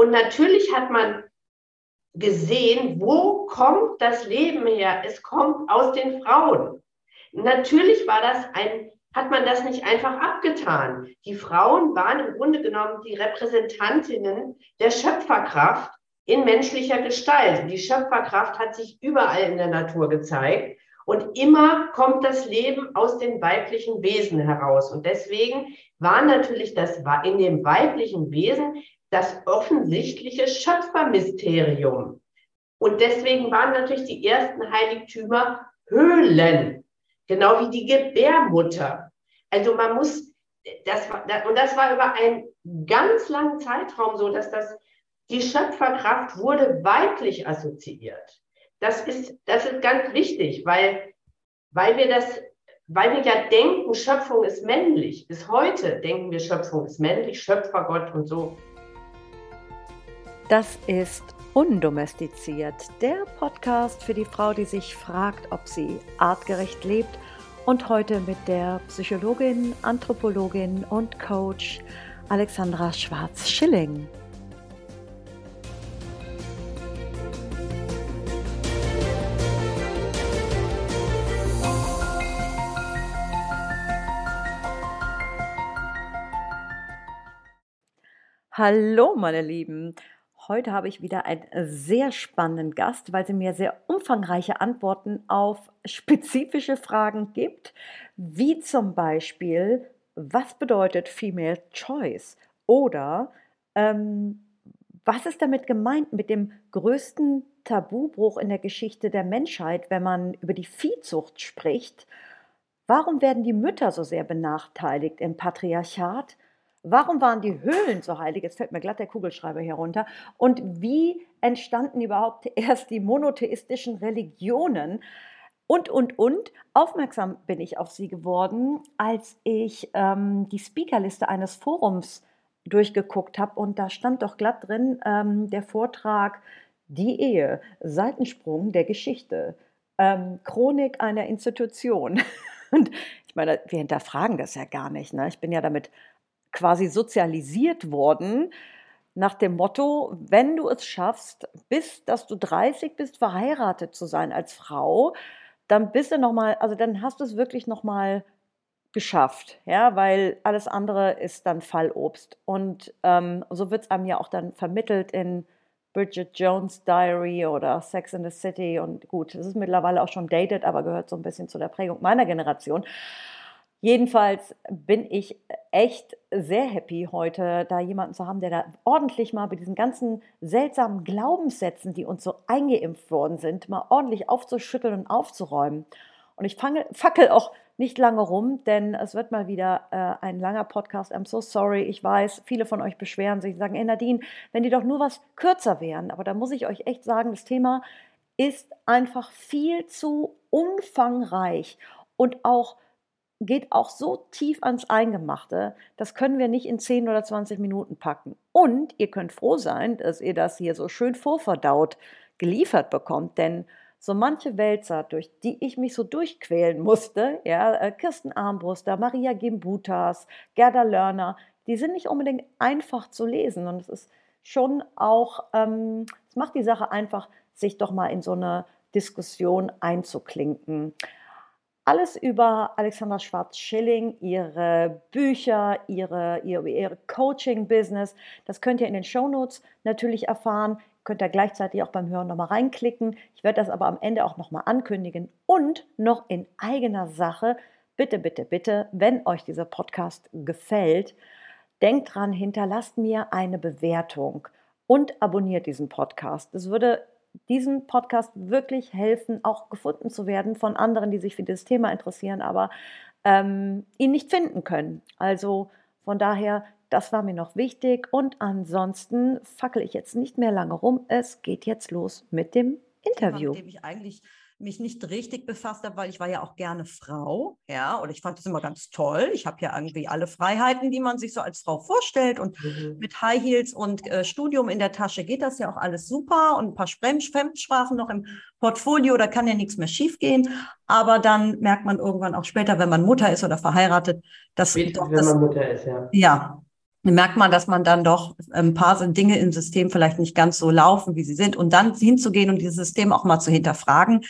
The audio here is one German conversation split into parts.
Und natürlich hat man gesehen, wo kommt das Leben her? Es kommt aus den Frauen. Natürlich war das ein, hat man das nicht einfach abgetan. Die Frauen waren im Grunde genommen die Repräsentantinnen der Schöpferkraft in menschlicher Gestalt. Die Schöpferkraft hat sich überall in der Natur gezeigt. Und immer kommt das Leben aus den weiblichen Wesen heraus. Und deswegen war natürlich das in dem weiblichen Wesen das offensichtliche Schöpfermysterium. Und deswegen waren natürlich die ersten Heiligtümer Höhlen, genau wie die Gebärmutter. Also man muss, das und das war über einen ganz langen Zeitraum so, dass das, die Schöpferkraft wurde weiblich assoziiert. Das ist, das ist ganz wichtig, weil, weil wir das, weil wir ja denken, Schöpfung ist männlich. Bis heute denken wir, Schöpfung ist männlich, Schöpfergott und so. Das ist Undomestiziert, der Podcast für die Frau, die sich fragt, ob sie artgerecht lebt und heute mit der Psychologin, Anthropologin und Coach Alexandra Schwarz-Schilling. Hallo, meine Lieben. Heute habe ich wieder einen sehr spannenden Gast, weil sie mir sehr umfangreiche Antworten auf spezifische Fragen gibt, wie zum Beispiel, was bedeutet Female Choice? Oder ähm, was ist damit gemeint mit dem größten Tabubruch in der Geschichte der Menschheit, wenn man über die Viehzucht spricht? Warum werden die Mütter so sehr benachteiligt im Patriarchat? Warum waren die Höhlen so heilig? Jetzt fällt mir glatt der Kugelschreiber hier runter. Und wie entstanden überhaupt erst die monotheistischen Religionen? Und, und, und. Aufmerksam bin ich auf sie geworden, als ich ähm, die Speakerliste eines Forums durchgeguckt habe. Und da stand doch glatt drin ähm, der Vortrag Die Ehe, Seitensprung der Geschichte, ähm, Chronik einer Institution. Und ich meine, wir hinterfragen das ja gar nicht. Ne? Ich bin ja damit quasi sozialisiert worden nach dem Motto, wenn du es schaffst, bis dass du 30 bist, verheiratet zu sein als Frau, dann bist du noch mal, also dann hast du es wirklich noch mal geschafft, ja, weil alles andere ist dann Fallobst. Und ähm, so wird es einem ja auch dann vermittelt in Bridget Jones Diary oder Sex in the City. Und gut, es ist mittlerweile auch schon dated, aber gehört so ein bisschen zu der Prägung meiner Generation. Jedenfalls bin ich echt sehr happy, heute da jemanden zu haben, der da ordentlich mal bei diesen ganzen seltsamen Glaubenssätzen, die uns so eingeimpft worden sind, mal ordentlich aufzuschütteln und aufzuräumen. Und ich fange, fackel auch nicht lange rum, denn es wird mal wieder äh, ein langer Podcast. I'm so sorry. Ich weiß, viele von euch beschweren sich, sagen, hey Nadine, wenn die doch nur was kürzer wären. Aber da muss ich euch echt sagen, das Thema ist einfach viel zu umfangreich und auch geht auch so tief ans Eingemachte, das können wir nicht in 10 oder 20 Minuten packen. Und ihr könnt froh sein, dass ihr das hier so schön vorverdaut geliefert bekommt, denn so manche Wälzer, durch die ich mich so durchquälen musste, ja, äh, Kirsten Armbruster, Maria Gimbutas, Gerda Lörner, die sind nicht unbedingt einfach zu lesen und es ist schon auch, ähm, es macht die Sache einfach, sich doch mal in so eine Diskussion einzuklinken alles über Alexandra Schwarz-Schilling, ihre Bücher, ihre, ihre, ihre Coaching-Business. Das könnt ihr in den Shownotes natürlich erfahren. Könnt ihr gleichzeitig auch beim Hören nochmal reinklicken. Ich werde das aber am Ende auch nochmal ankündigen. Und noch in eigener Sache, bitte, bitte, bitte, wenn euch dieser Podcast gefällt, denkt dran, hinterlasst mir eine Bewertung und abonniert diesen Podcast. Das würde diesem Podcast wirklich helfen, auch gefunden zu werden von anderen, die sich für dieses Thema interessieren, aber ähm, ihn nicht finden können. Also von daher, das war mir noch wichtig. Und ansonsten fackel ich jetzt nicht mehr lange rum. Es geht jetzt los mit dem Interview. Mit dem ich eigentlich mich nicht richtig befasst habe, weil ich war ja auch gerne Frau, ja, und ich fand das immer ganz toll. Ich habe ja irgendwie alle Freiheiten, die man sich so als Frau vorstellt und mhm. mit High Heels und äh, Studium in der Tasche geht das ja auch alles super und ein paar Fremdsprachen noch im Portfolio, da kann ja nichts mehr schiefgehen. Aber dann merkt man irgendwann auch später, wenn man Mutter ist oder verheiratet, dass Später, wenn man Mutter ist, ja. Ja, merkt man, dass man dann doch ein paar Dinge im System vielleicht nicht ganz so laufen, wie sie sind. Und dann hinzugehen und dieses System auch mal zu hinterfragen,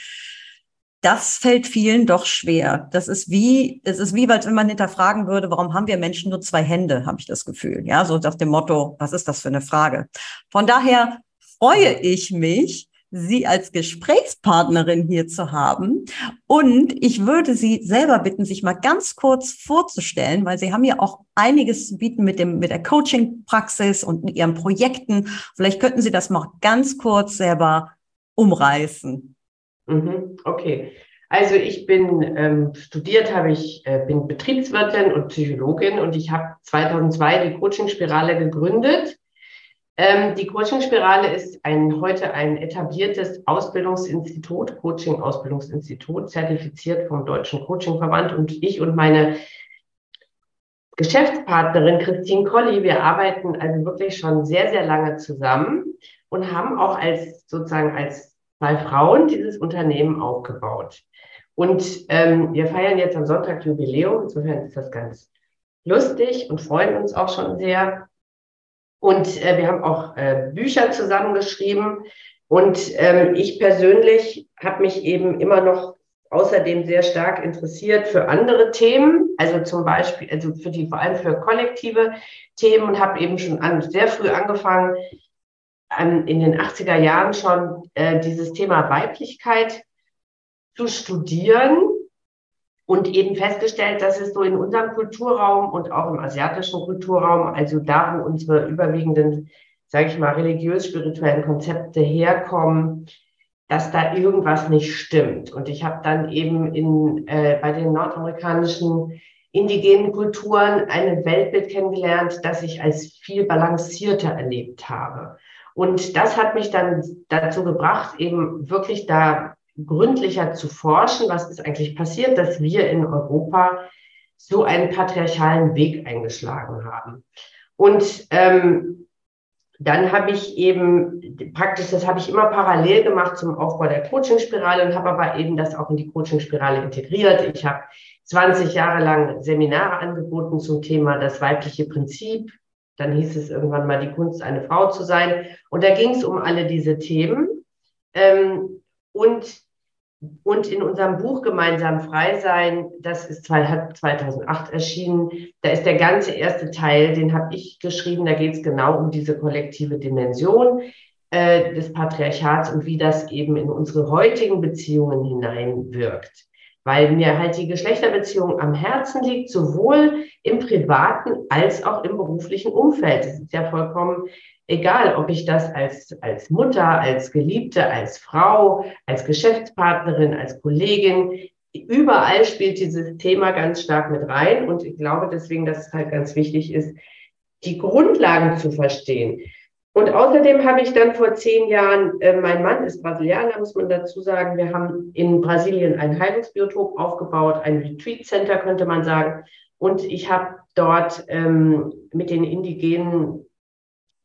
das fällt vielen doch schwer. Das ist wie, es ist wie, als wenn man hinterfragen würde, warum haben wir Menschen nur zwei Hände, habe ich das Gefühl. Ja, so nach dem Motto, was ist das für eine Frage? Von daher freue ich mich, Sie als Gesprächspartnerin hier zu haben. Und ich würde Sie selber bitten, sich mal ganz kurz vorzustellen, weil Sie haben ja auch einiges zu bieten mit dem, mit der Coaching-Praxis und mit Ihren Projekten. Vielleicht könnten Sie das mal ganz kurz selber umreißen. Mhm, okay. Also ich bin ähm, studiert, habe ich äh, bin Betriebswirtin und Psychologin und ich habe 2002 die Coaching-Spirale gegründet ähm, die Coaching-Spirale ist ein, heute ein etabliertes Ausbildungsinstitut, Coaching-Ausbildungsinstitut, zertifiziert vom Deutschen Coaching-Verband. Und ich und meine Geschäftspartnerin Christine Colli, wir arbeiten also wirklich schon sehr, sehr lange zusammen und haben auch als sozusagen als zwei Frauen dieses Unternehmen aufgebaut. Und ähm, wir feiern jetzt am Sonntag Jubiläum. Insofern ist das ganz lustig und freuen uns auch schon sehr. Und äh, wir haben auch äh, Bücher zusammengeschrieben. Und ähm, ich persönlich habe mich eben immer noch außerdem sehr stark interessiert für andere Themen, also zum Beispiel, also für die, vor allem für kollektive Themen und habe eben schon an, sehr früh angefangen, an, in den 80er Jahren schon äh, dieses Thema Weiblichkeit zu studieren und eben festgestellt, dass es so in unserem Kulturraum und auch im asiatischen Kulturraum, also da, wo unsere überwiegenden, sage ich mal, religiös-spirituellen Konzepte herkommen, dass da irgendwas nicht stimmt. Und ich habe dann eben in, äh, bei den nordamerikanischen indigenen Kulturen ein Weltbild kennengelernt, das ich als viel balancierter erlebt habe. Und das hat mich dann dazu gebracht, eben wirklich da gründlicher zu forschen, was ist eigentlich passiert, dass wir in Europa so einen patriarchalen Weg eingeschlagen haben. Und ähm, dann habe ich eben praktisch, das habe ich immer parallel gemacht zum Aufbau der Coaching-Spirale und habe aber eben das auch in die Coaching-Spirale integriert. Ich habe 20 Jahre lang Seminare angeboten zum Thema das weibliche Prinzip. Dann hieß es irgendwann mal die Kunst, eine Frau zu sein. Und da ging es um alle diese Themen. Ähm, und und in unserem Buch Gemeinsam frei sein, das ist 2008 erschienen, da ist der ganze erste Teil, den habe ich geschrieben, da geht es genau um diese kollektive Dimension äh, des Patriarchats und wie das eben in unsere heutigen Beziehungen hineinwirkt. Weil mir halt die Geschlechterbeziehung am Herzen liegt, sowohl im privaten als auch im beruflichen Umfeld. Das ist ja vollkommen egal, ob ich das als, als Mutter, als Geliebte, als Frau, als Geschäftspartnerin, als Kollegin, überall spielt dieses Thema ganz stark mit rein. Und ich glaube deswegen, dass es halt ganz wichtig ist, die Grundlagen zu verstehen. Und außerdem habe ich dann vor zehn Jahren, äh, mein Mann ist Brasilianer, muss man dazu sagen, wir haben in Brasilien ein Heilungsbiotop aufgebaut, ein Retreat Center könnte man sagen. Und ich habe dort ähm, mit den indigenen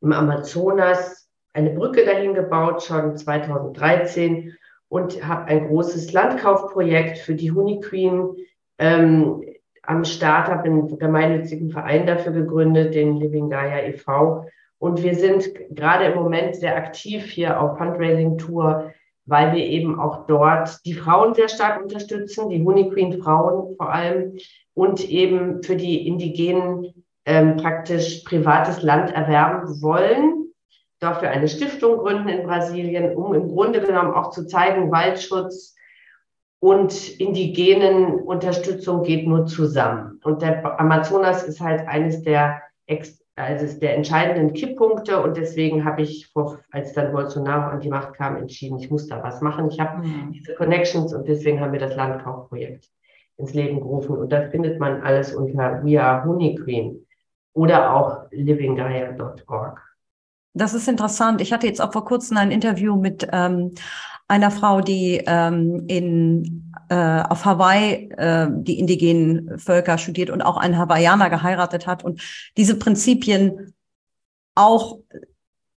im Amazonas eine Brücke dahin gebaut, schon 2013 und habe ein großes Landkaufprojekt für die Honey Queen ähm, am Start, habe einen gemeinnützigen Verein dafür gegründet, den Living Gaia e.V. Und wir sind gerade im Moment sehr aktiv hier auf Fundraising-Tour, weil wir eben auch dort die Frauen sehr stark unterstützen, die Honey Queen Frauen vor allem und eben für die indigenen ähm, praktisch privates Land erwerben wollen, dafür eine Stiftung gründen in Brasilien, um im Grunde genommen auch zu zeigen, Waldschutz und indigenen Unterstützung geht nur zusammen. Und der Amazonas ist halt eines der, also der entscheidenden Kipppunkte und deswegen habe ich, vor, als dann Bolsonaro an die Macht kam, entschieden, ich muss da was machen. Ich habe mhm. diese Connections und deswegen haben wir das Landkaufprojekt ins Leben gerufen. Und das findet man alles unter We Are Honey Queen oder auch livinggaia.org. Das ist interessant. Ich hatte jetzt auch vor kurzem ein Interview mit ähm, einer Frau, die ähm, in, äh, auf Hawaii äh, die indigenen Völker studiert und auch einen Hawaiianer geheiratet hat und diese Prinzipien auch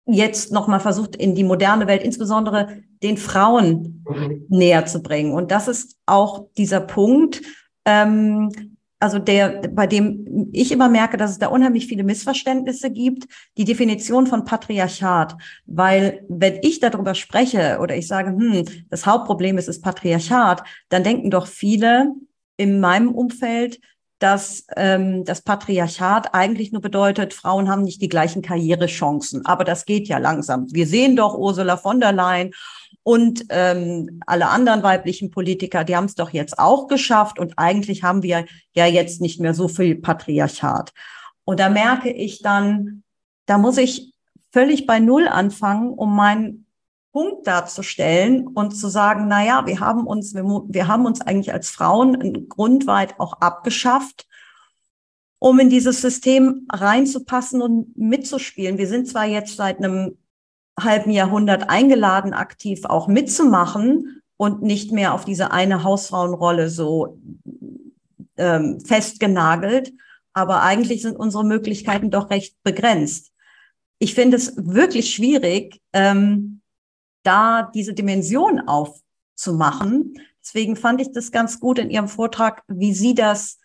jetzt nochmal versucht, in die moderne Welt, insbesondere den Frauen mhm. näher zu bringen. Und das ist auch dieser Punkt, ähm, also der, bei dem ich immer merke, dass es da unheimlich viele Missverständnisse gibt, die Definition von Patriarchat. Weil wenn ich darüber spreche oder ich sage, hm, das Hauptproblem ist das Patriarchat, dann denken doch viele in meinem Umfeld, dass ähm, das Patriarchat eigentlich nur bedeutet, Frauen haben nicht die gleichen Karrierechancen. Aber das geht ja langsam. Wir sehen doch Ursula von der Leyen und ähm, alle anderen weiblichen Politiker, die haben es doch jetzt auch geschafft und eigentlich haben wir ja jetzt nicht mehr so viel Patriarchat. Und da merke ich dann, da muss ich völlig bei Null anfangen, um meinen Punkt darzustellen und zu sagen, na ja, wir haben uns, wir, wir haben uns eigentlich als Frauen grundweit auch abgeschafft, um in dieses System reinzupassen und mitzuspielen. Wir sind zwar jetzt seit einem halben Jahrhundert eingeladen, aktiv auch mitzumachen und nicht mehr auf diese eine Hausfrauenrolle so ähm, festgenagelt. Aber eigentlich sind unsere Möglichkeiten doch recht begrenzt. Ich finde es wirklich schwierig, ähm, da diese Dimension aufzumachen. Deswegen fand ich das ganz gut in Ihrem Vortrag, wie Sie das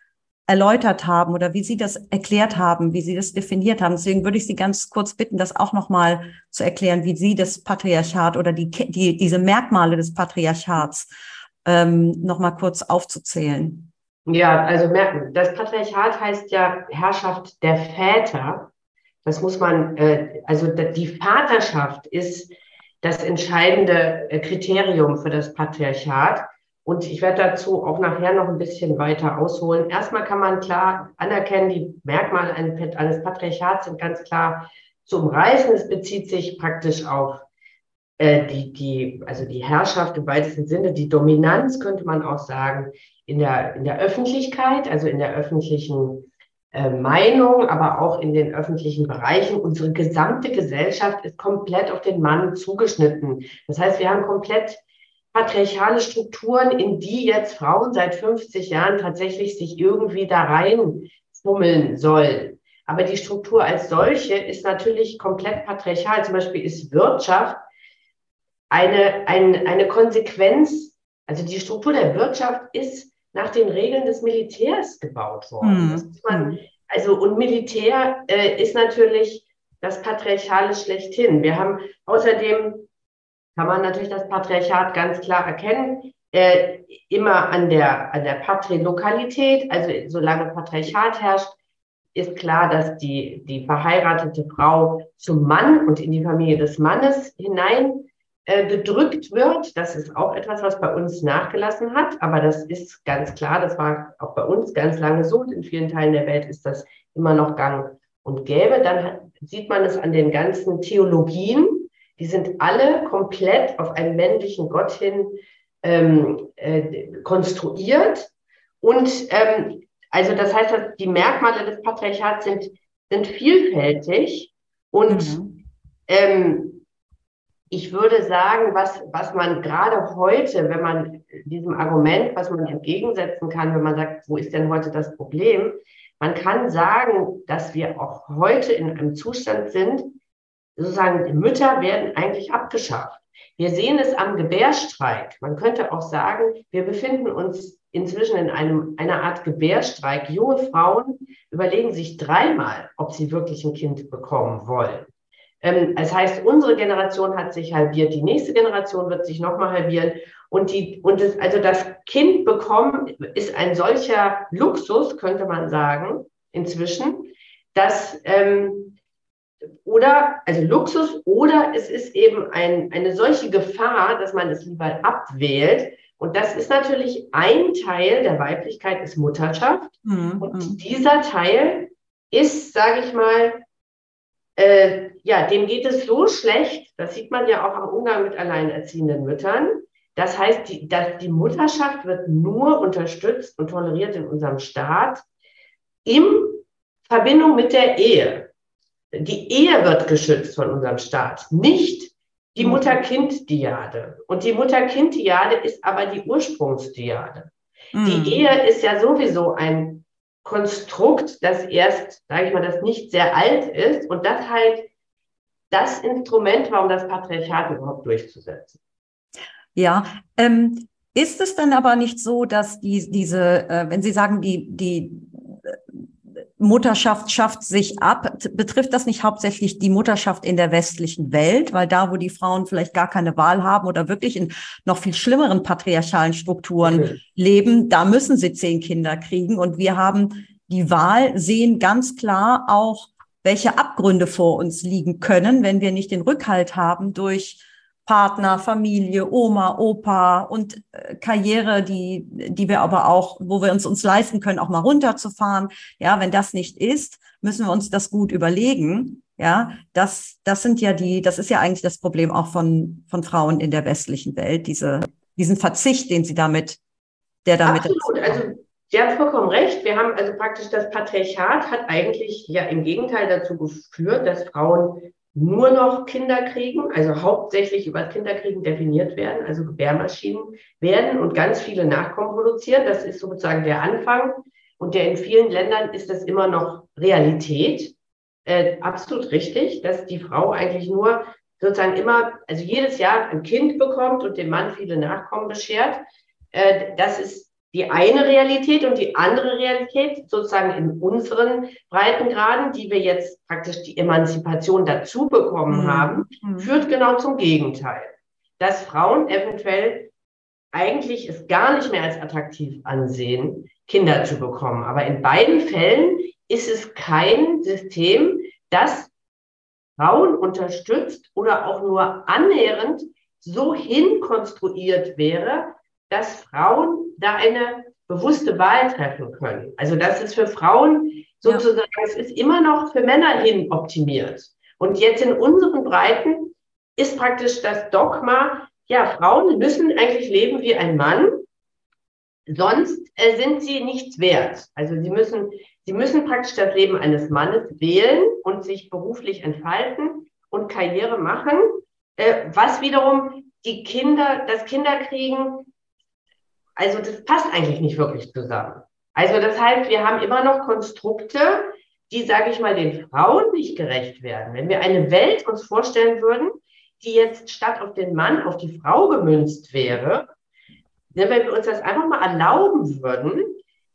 erläutert haben oder wie Sie das erklärt haben, wie Sie das definiert haben. Deswegen würde ich Sie ganz kurz bitten, das auch nochmal zu erklären, wie Sie das Patriarchat oder die, die, diese Merkmale des Patriarchats ähm, nochmal kurz aufzuzählen. Ja, also merken, das Patriarchat heißt ja Herrschaft der Väter. Das muss man, äh, also die Vaterschaft ist das entscheidende äh, Kriterium für das Patriarchat. Und ich werde dazu auch nachher noch ein bisschen weiter ausholen. Erstmal kann man klar anerkennen, die Merkmale eines Patriarchats sind ganz klar zu umreißen. Es bezieht sich praktisch auf äh, die, die, also die Herrschaft im weitesten Sinne, die Dominanz könnte man auch sagen, in der, in der Öffentlichkeit, also in der öffentlichen äh, Meinung, aber auch in den öffentlichen Bereichen. Unsere gesamte Gesellschaft ist komplett auf den Mann zugeschnitten. Das heißt, wir haben komplett patriarchale Strukturen, in die jetzt Frauen seit 50 Jahren tatsächlich sich irgendwie da reinfummeln sollen. Aber die Struktur als solche ist natürlich komplett patriarchal. Zum Beispiel ist Wirtschaft eine, eine, eine Konsequenz, also die Struktur der Wirtschaft ist nach den Regeln des Militärs gebaut worden. Mhm. Man, also, und Militär äh, ist natürlich das Patriarchale schlechthin. Wir haben außerdem kann man natürlich das Patriarchat ganz klar erkennen. Äh, immer an der, an der Patrilokalität, also solange Patriarchat herrscht, ist klar, dass die, die verheiratete Frau zum Mann und in die Familie des Mannes hinein äh, gedrückt wird. Das ist auch etwas, was bei uns nachgelassen hat, aber das ist ganz klar, das war auch bei uns ganz lange so und in vielen Teilen der Welt ist das immer noch gang und gäbe. Dann sieht man es an den ganzen Theologien, die sind alle komplett auf einen männlichen Gott hin ähm, äh, konstruiert. Und ähm, also das heißt, dass die Merkmale des Patriarchats sind, sind vielfältig. Und mhm. ähm, ich würde sagen, was, was man gerade heute, wenn man diesem Argument, was man entgegensetzen kann, wenn man sagt, wo ist denn heute das Problem? Man kann sagen, dass wir auch heute in einem Zustand sind, sozusagen Mütter werden eigentlich abgeschafft. Wir sehen es am Gebärstreik. Man könnte auch sagen, wir befinden uns inzwischen in einem, einer Art Gebärstreik. Junge Frauen überlegen sich dreimal, ob sie wirklich ein Kind bekommen wollen. Ähm, das heißt, unsere Generation hat sich halbiert, die nächste Generation wird sich nochmal halbieren. Und, die, und das, also das Kind bekommen ist ein solcher Luxus, könnte man sagen, inzwischen, dass ähm, oder, also Luxus, oder es ist eben ein, eine solche Gefahr, dass man es lieber abwählt. Und das ist natürlich ein Teil der Weiblichkeit, ist Mutterschaft. Mhm. Und mhm. dieser Teil ist, sage ich mal, äh, ja, dem geht es so schlecht, das sieht man ja auch am Umgang mit alleinerziehenden Müttern. Das heißt, die, dass die Mutterschaft wird nur unterstützt und toleriert in unserem Staat in Verbindung mit der Ehe. Die Ehe wird geschützt von unserem Staat, nicht die mhm. Mutter-Kind-Diade. Und die Mutter-Kind-Diade ist aber die Ursprungsdiade. Mhm. Die Ehe ist ja sowieso ein Konstrukt, das erst, sage ich mal, das nicht sehr alt ist und das halt das Instrument war, um das Patriarchat überhaupt durchzusetzen. Ja, ähm, Ist es dann aber nicht so, dass die, diese, äh, wenn Sie sagen, die, die Mutterschaft schafft sich ab. Betrifft das nicht hauptsächlich die Mutterschaft in der westlichen Welt? Weil da, wo die Frauen vielleicht gar keine Wahl haben oder wirklich in noch viel schlimmeren patriarchalen Strukturen okay. leben, da müssen sie zehn Kinder kriegen. Und wir haben die Wahl, sehen ganz klar auch, welche Abgründe vor uns liegen können, wenn wir nicht den Rückhalt haben durch Partner, Familie, Oma, Opa und äh, Karriere, die, die wir aber auch, wo wir uns uns leisten können, auch mal runterzufahren. Ja, wenn das nicht ist, müssen wir uns das gut überlegen. Ja, das, das sind ja die, das ist ja eigentlich das Problem auch von, von Frauen in der westlichen Welt, diese, diesen Verzicht, den sie damit, der damit. Absolut. Also, Sie haben vollkommen recht. Wir haben also praktisch das Patriarchat hat eigentlich ja im Gegenteil dazu geführt, dass Frauen nur noch Kinder kriegen, also hauptsächlich über Kinderkriegen definiert werden, also Gebärmaschinen werden und ganz viele Nachkommen produzieren. Das ist sozusagen der Anfang. Und der in vielen Ländern ist das immer noch Realität. Äh, absolut richtig, dass die Frau eigentlich nur sozusagen immer, also jedes Jahr ein Kind bekommt und dem Mann viele Nachkommen beschert. Äh, das ist die eine Realität und die andere Realität, sozusagen in unseren Breitengraden, die wir jetzt praktisch die Emanzipation dazu bekommen mhm. haben, mhm. führt genau zum Gegenteil. Dass Frauen eventuell eigentlich es gar nicht mehr als attraktiv ansehen, Kinder zu bekommen. Aber in beiden Fällen ist es kein System, das Frauen unterstützt oder auch nur annähernd so hinkonstruiert wäre, dass Frauen da eine bewusste Wahl treffen können. Also das ist für Frauen sozusagen, ja. es ist immer noch für Männer hin optimiert. Und jetzt in unseren Breiten ist praktisch das Dogma, ja, Frauen müssen eigentlich leben wie ein Mann, sonst äh, sind sie nichts wert. Also sie müssen, sie müssen praktisch das Leben eines Mannes wählen und sich beruflich entfalten und Karriere machen, äh, was wiederum die Kinder, das Kinderkriegen also das passt eigentlich nicht wirklich zusammen. Also das heißt, wir haben immer noch Konstrukte, die, sage ich mal, den Frauen nicht gerecht werden. Wenn wir eine Welt uns vorstellen würden, die jetzt statt auf den Mann auf die Frau gemünzt wäre, wenn wir uns das einfach mal erlauben würden,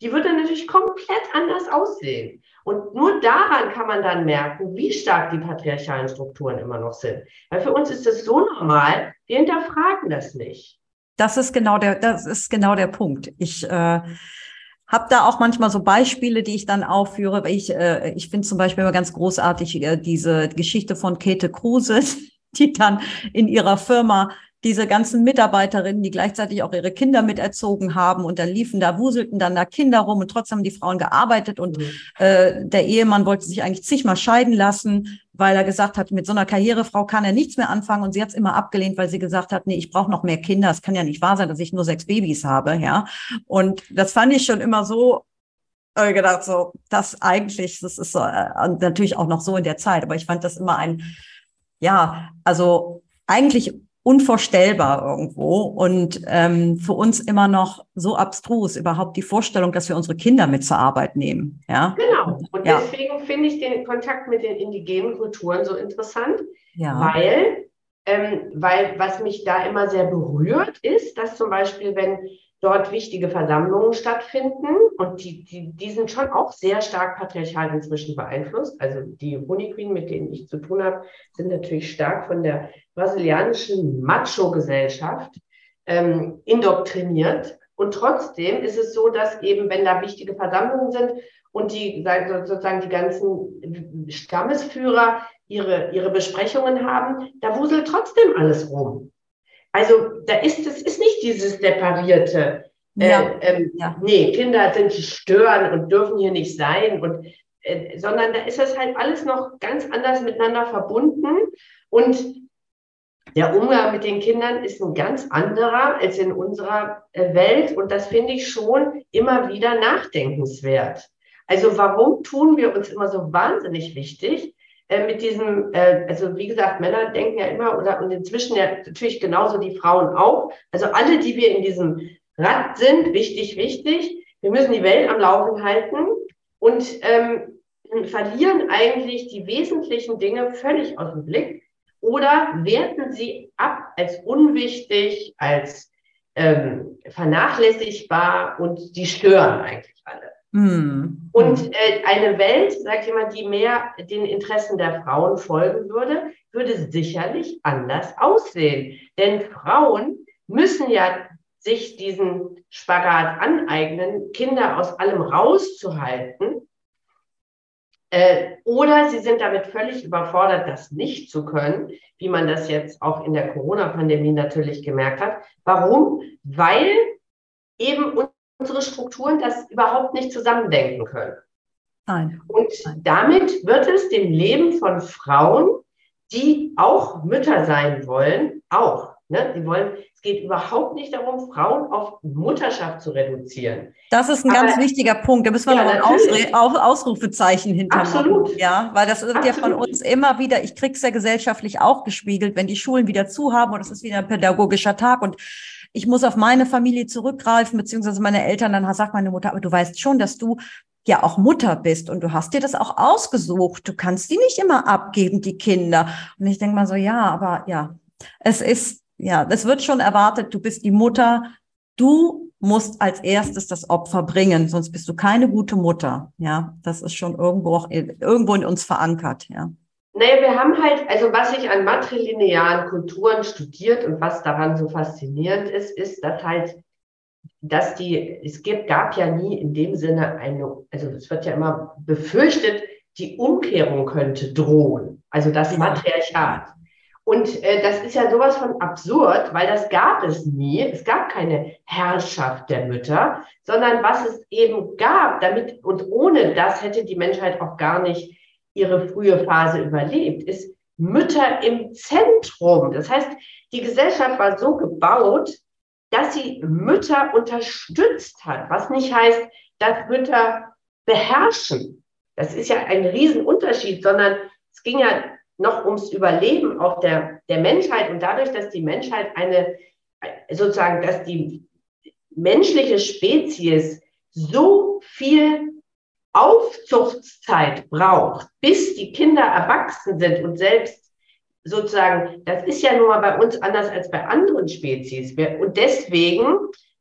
die würde natürlich komplett anders aussehen. Und nur daran kann man dann merken, wie stark die patriarchalen Strukturen immer noch sind. Weil für uns ist das so normal, wir hinterfragen das nicht. Das ist genau der, das ist genau der Punkt. Ich äh, habe da auch manchmal so Beispiele, die ich dann aufführe. Ich, äh, ich finde zum Beispiel immer ganz großartig äh, diese Geschichte von Käthe Kruse, die dann in ihrer Firma diese ganzen Mitarbeiterinnen, die gleichzeitig auch ihre Kinder miterzogen haben und dann liefen da, wuselten dann da Kinder rum und trotzdem haben die Frauen gearbeitet und mhm. äh, der Ehemann wollte sich eigentlich zigmal scheiden lassen, weil er gesagt hat, mit so einer Karrierefrau kann er nichts mehr anfangen und sie hat es immer abgelehnt, weil sie gesagt hat, nee, ich brauche noch mehr Kinder, es kann ja nicht wahr sein, dass ich nur sechs Babys habe, ja. Und das fand ich schon immer so äh, gedacht, so, das eigentlich, das ist so, äh, natürlich auch noch so in der Zeit, aber ich fand das immer ein, ja, also eigentlich unvorstellbar irgendwo und ähm, für uns immer noch so abstrus überhaupt die Vorstellung, dass wir unsere Kinder mit zur Arbeit nehmen. Ja? Genau. Und ja. deswegen finde ich den Kontakt mit den indigenen Kulturen so interessant, ja. weil, ähm, weil was mich da immer sehr berührt ist, dass zum Beispiel, wenn dort wichtige Versammlungen stattfinden und die, die, die sind schon auch sehr stark patriarchal inzwischen beeinflusst. Also die Honey Queen, mit denen ich zu tun habe, sind natürlich stark von der brasilianischen Macho-Gesellschaft ähm, indoktriniert. Und trotzdem ist es so, dass eben, wenn da wichtige Versammlungen sind und die sozusagen die ganzen Stammesführer ihre, ihre Besprechungen haben, da wuselt trotzdem alles rum. Also da ist es ist nicht dieses separierte, äh, ja. ähm, ja. nee, Kinder sind stören und dürfen hier nicht sein und äh, sondern da ist das halt alles noch ganz anders miteinander verbunden und der Umgang mit den Kindern ist ein ganz anderer als in unserer äh, Welt und das finde ich schon immer wieder nachdenkenswert. Also warum tun wir uns immer so wahnsinnig wichtig, äh, mit diesem, äh, also wie gesagt, Männer denken ja immer oder und inzwischen ja natürlich genauso die Frauen auch. Also alle, die wir in diesem Rad sind, wichtig, wichtig. Wir müssen die Welt am Laufen halten und ähm, verlieren eigentlich die wesentlichen Dinge völlig aus dem Blick oder werten sie ab als unwichtig, als ähm, vernachlässigbar und die stören eigentlich alle. Mhm. Und äh, eine Welt, sag ich mal, die mehr den Interessen der Frauen folgen würde, würde sicherlich anders aussehen. Denn Frauen müssen ja sich diesen Spagat aneignen, Kinder aus allem rauszuhalten. Äh, oder sie sind damit völlig überfordert, das nicht zu können, wie man das jetzt auch in der Corona-Pandemie natürlich gemerkt hat. Warum? Weil eben unsere Strukturen das überhaupt nicht zusammendenken können. Nein. Und damit wird es dem Leben von Frauen, die auch Mütter sein wollen, auch. Ne? Die wollen, es geht überhaupt nicht darum, Frauen auf Mutterschaft zu reduzieren. Das ist ein Aber, ganz wichtiger Punkt. Da müssen wir ja, noch ein Aus, Ausrufezeichen hinter Absolut. Ja, weil das wird Absolut. ja von uns immer wieder, ich kriege es ja gesellschaftlich auch gespiegelt, wenn die Schulen wieder zu haben und es ist wieder ein pädagogischer Tag und ich muss auf meine Familie zurückgreifen, beziehungsweise meine Eltern, dann sagt meine Mutter, aber du weißt schon, dass du ja auch Mutter bist und du hast dir das auch ausgesucht. Du kannst die nicht immer abgeben, die Kinder. Und ich denke mal so, ja, aber ja, es ist, ja, es wird schon erwartet, du bist die Mutter, du musst als erstes das Opfer bringen, sonst bist du keine gute Mutter. Ja, das ist schon irgendwo auch irgendwo in uns verankert, ja. Naja, wir haben halt, also was ich an matrilinearen Kulturen studiert und was daran so faszinierend ist, ist, dass halt, dass die, es gibt, gab ja nie in dem Sinne eine, also es wird ja immer befürchtet, die Umkehrung könnte drohen, also das Matriarchat. Und äh, das ist ja sowas von absurd, weil das gab es nie. Es gab keine Herrschaft der Mütter, sondern was es eben gab, damit und ohne das hätte die Menschheit auch gar nicht ihre frühe Phase überlebt, ist Mütter im Zentrum. Das heißt, die Gesellschaft war so gebaut, dass sie Mütter unterstützt hat, was nicht heißt, dass Mütter beherrschen. Das ist ja ein Riesenunterschied, sondern es ging ja noch ums Überleben auch der, der Menschheit und dadurch, dass die Menschheit eine, sozusagen, dass die menschliche Spezies so viel Aufzuchtszeit braucht, bis die Kinder erwachsen sind und selbst sozusagen, das ist ja nun mal bei uns anders als bei anderen Spezies. Und deswegen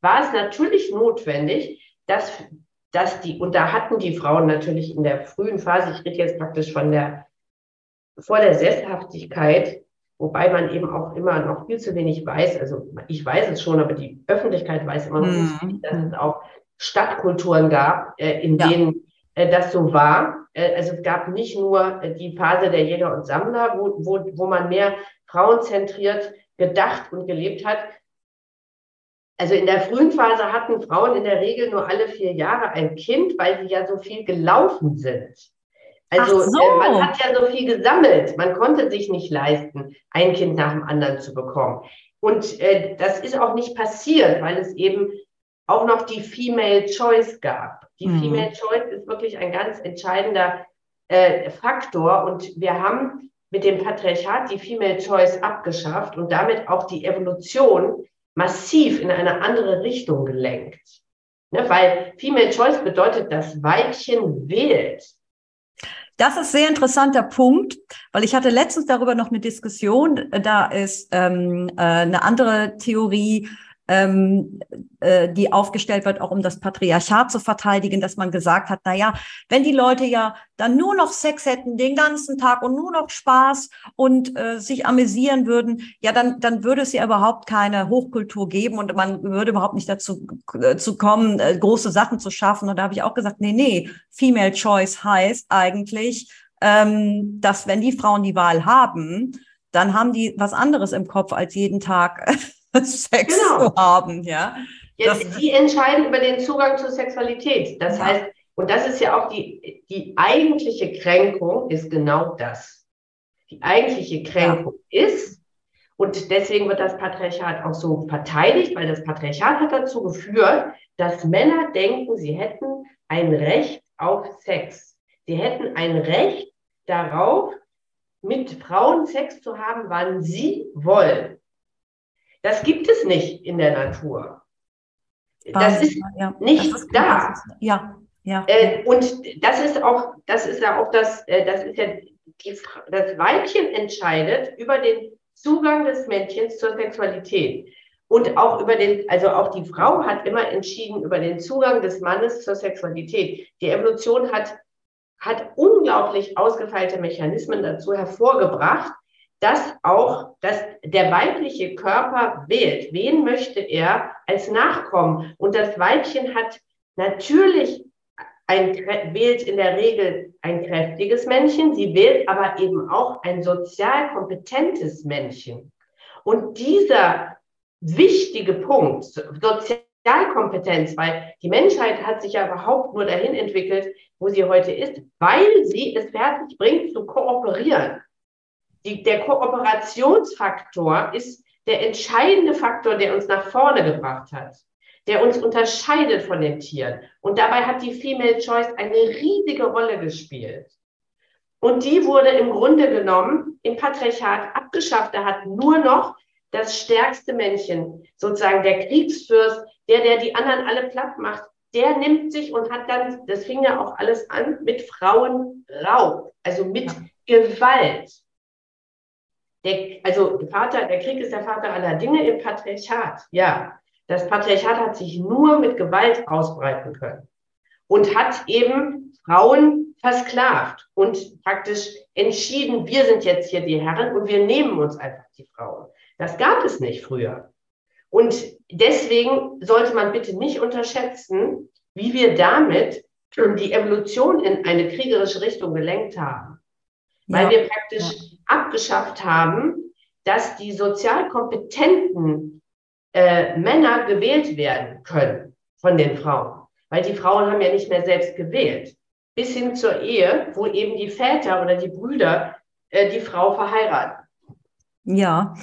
war es natürlich notwendig, dass, dass die, und da hatten die Frauen natürlich in der frühen Phase, ich rede jetzt praktisch von der, vor der Sesshaftigkeit, wobei man eben auch immer noch viel zu wenig weiß, also ich weiß es schon, aber die Öffentlichkeit weiß immer noch nicht, mhm. dass es auch Stadtkulturen gab, äh, in ja. denen das so war. Äh, also es gab nicht nur äh, die Phase der Jäger und Sammler, wo, wo, wo man mehr frauenzentriert gedacht und gelebt hat. Also in der frühen Phase hatten Frauen in der Regel nur alle vier Jahre ein Kind, weil sie ja so viel gelaufen sind. Also so. äh, man hat ja so viel gesammelt. Man konnte sich nicht leisten, ein Kind nach dem anderen zu bekommen. Und äh, das ist auch nicht passiert, weil es eben auch noch die Female Choice gab. Die mhm. Female Choice ist wirklich ein ganz entscheidender äh, Faktor und wir haben mit dem Patriarchat die Female Choice abgeschafft und damit auch die Evolution massiv in eine andere Richtung gelenkt. Ne, weil Female Choice bedeutet, das Weibchen wählt. Das ist sehr interessanter Punkt, weil ich hatte letztens darüber noch eine Diskussion. Da ist ähm, äh, eine andere Theorie ähm, äh, die aufgestellt wird, auch um das Patriarchat zu verteidigen, dass man gesagt hat, na ja, wenn die Leute ja dann nur noch Sex hätten den ganzen Tag und nur noch Spaß und äh, sich amüsieren würden, ja, dann, dann würde es ja überhaupt keine Hochkultur geben und man würde überhaupt nicht dazu äh, zu kommen, äh, große Sachen zu schaffen. Und da habe ich auch gesagt, nee, nee, Female Choice heißt eigentlich, ähm, dass wenn die Frauen die Wahl haben, dann haben die was anderes im Kopf als jeden Tag Sex genau. zu haben, ja. Jetzt, die entscheiden über den Zugang zur Sexualität. Das ja. heißt, und das ist ja auch die, die eigentliche Kränkung ist genau das. Die eigentliche Kränkung ja. ist, und deswegen wird das Patriarchat auch so verteidigt, weil das Patriarchat hat dazu geführt, dass Männer denken, sie hätten ein Recht auf Sex. Sie hätten ein Recht darauf, mit Frauen Sex zu haben, wann sie wollen. Das gibt es nicht in der Natur. Das ist ja. nicht das ist da. Ja, ja. Äh, und das ist auch, das ist ja auch das, äh, das ist ja die, das Weibchen entscheidet über den Zugang des Männchens zur Sexualität. Und auch über den, also auch die Frau hat immer entschieden über den Zugang des Mannes zur Sexualität. Die Evolution hat, hat unglaublich ausgefeilte Mechanismen dazu hervorgebracht, dass auch dass der weibliche Körper wählt. Wen möchte er als Nachkommen? Und das Weibchen hat natürlich ein, wählt in der Regel ein kräftiges Männchen, sie wählt aber eben auch ein sozial kompetentes Männchen. Und dieser wichtige Punkt, Sozialkompetenz, weil die Menschheit hat sich ja überhaupt nur dahin entwickelt, wo sie heute ist, weil sie es fertig bringt zu kooperieren. Die, der Kooperationsfaktor ist der entscheidende Faktor, der uns nach vorne gebracht hat, der uns unterscheidet von den Tieren. Und dabei hat die Female Choice eine riesige Rolle gespielt. Und die wurde im Grunde genommen im Patriarchat abgeschafft. Da hat nur noch das stärkste Männchen, sozusagen der Kriegsfürst, der, der die anderen alle platt macht, der nimmt sich und hat dann, das fing ja auch alles an, mit Frauenraub, also mit Gewalt. Der, also Vater, der Krieg ist der Vater aller Dinge im Patriarchat. Ja, das Patriarchat hat sich nur mit Gewalt ausbreiten können und hat eben Frauen versklavt und praktisch entschieden, wir sind jetzt hier die Herren und wir nehmen uns einfach die Frauen. Das gab es nicht früher. Und deswegen sollte man bitte nicht unterschätzen, wie wir damit die Evolution in eine kriegerische Richtung gelenkt haben. Weil ja. wir praktisch. Abgeschafft haben, dass die sozial kompetenten äh, Männer gewählt werden können von den Frauen. Weil die Frauen haben ja nicht mehr selbst gewählt. Bis hin zur Ehe, wo eben die Väter oder die Brüder äh, die Frau verheiraten. Ja,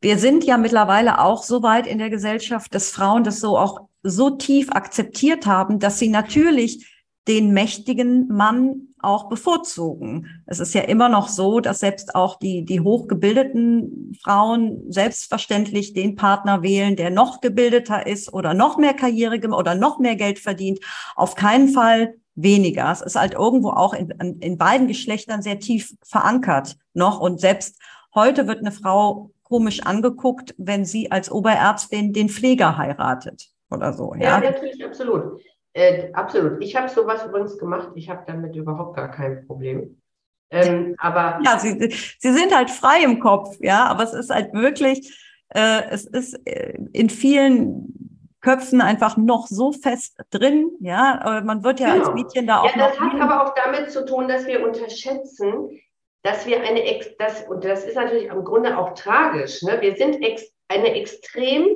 wir sind ja mittlerweile auch so weit in der Gesellschaft, dass Frauen das so auch so tief akzeptiert haben, dass sie natürlich den mächtigen Mann auch bevorzugen. Es ist ja immer noch so, dass selbst auch die, die hochgebildeten Frauen selbstverständlich den Partner wählen, der noch gebildeter ist oder noch mehr Karriere oder noch mehr Geld verdient. Auf keinen Fall weniger. Es ist halt irgendwo auch in, in beiden Geschlechtern sehr tief verankert noch. Und selbst heute wird eine Frau komisch angeguckt, wenn sie als Oberärztin den Pfleger heiratet oder so. Ja, ja natürlich, absolut. Äh, absolut. Ich habe sowas übrigens gemacht. Ich habe damit überhaupt gar kein Problem. Ähm, aber ja, sie, sie sind halt frei im Kopf, ja, aber es ist halt wirklich, äh, es ist äh, in vielen Köpfen einfach noch so fest drin, ja. Man wird ja genau. als Mädchen da auch. Ja, das hat aber auch damit zu tun, dass wir unterschätzen, dass wir eine, das, und das ist natürlich im Grunde auch tragisch, ne? wir sind ex, eine extrem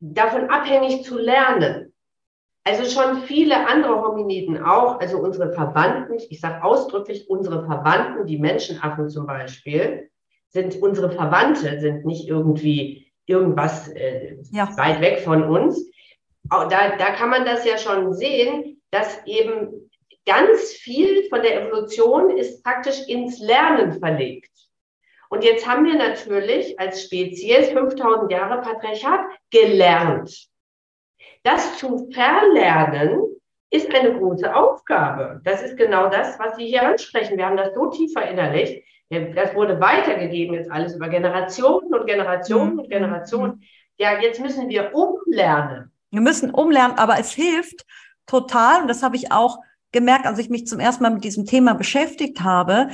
davon abhängig zu lernen. Also schon viele andere Hominiden auch, also unsere Verwandten, ich sage ausdrücklich unsere Verwandten, die Menschenaffen zum Beispiel, sind unsere Verwandte, sind nicht irgendwie irgendwas äh, ja. weit weg von uns. Da, da kann man das ja schon sehen, dass eben ganz viel von der Evolution ist praktisch ins Lernen verlegt. Und jetzt haben wir natürlich als Spezies 5000 Jahre Patriarchat gelernt. Das zu verlernen ist eine große Aufgabe. Das ist genau das, was Sie hier ansprechen. Wir haben das so tief verinnerlicht. Das wurde weitergegeben jetzt alles über Generationen und Generationen mhm. und Generationen. Ja, jetzt müssen wir umlernen. Wir müssen umlernen, aber es hilft total, und das habe ich auch gemerkt, als ich mich zum ersten Mal mit diesem Thema beschäftigt habe,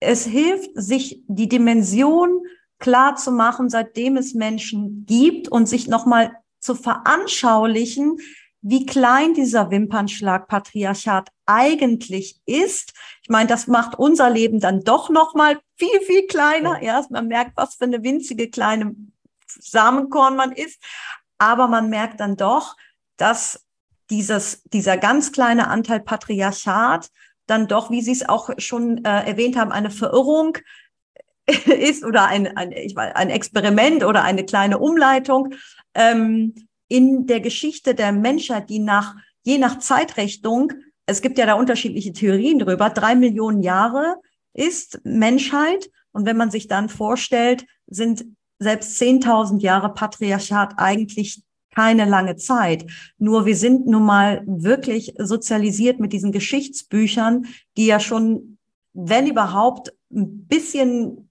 es hilft, sich die Dimension klar zu machen, seitdem es Menschen gibt und sich nochmal zu veranschaulichen, wie klein dieser Wimpernschlag Patriarchat eigentlich ist. Ich meine, das macht unser Leben dann doch nochmal viel, viel kleiner. Ja, man merkt, was für eine winzige kleine Samenkorn man ist. Aber man merkt dann doch, dass dieses, dieser ganz kleine Anteil Patriarchat dann doch, wie Sie es auch schon äh, erwähnt haben, eine Verirrung ist oder ein, ein, ich weiß, ein Experiment oder eine kleine Umleitung ähm, in der Geschichte der Menschheit, die nach, je nach Zeitrechnung, es gibt ja da unterschiedliche Theorien drüber, drei Millionen Jahre ist Menschheit. Und wenn man sich dann vorstellt, sind selbst 10.000 Jahre Patriarchat eigentlich keine lange Zeit. Nur wir sind nun mal wirklich sozialisiert mit diesen Geschichtsbüchern, die ja schon, wenn überhaupt, ein bisschen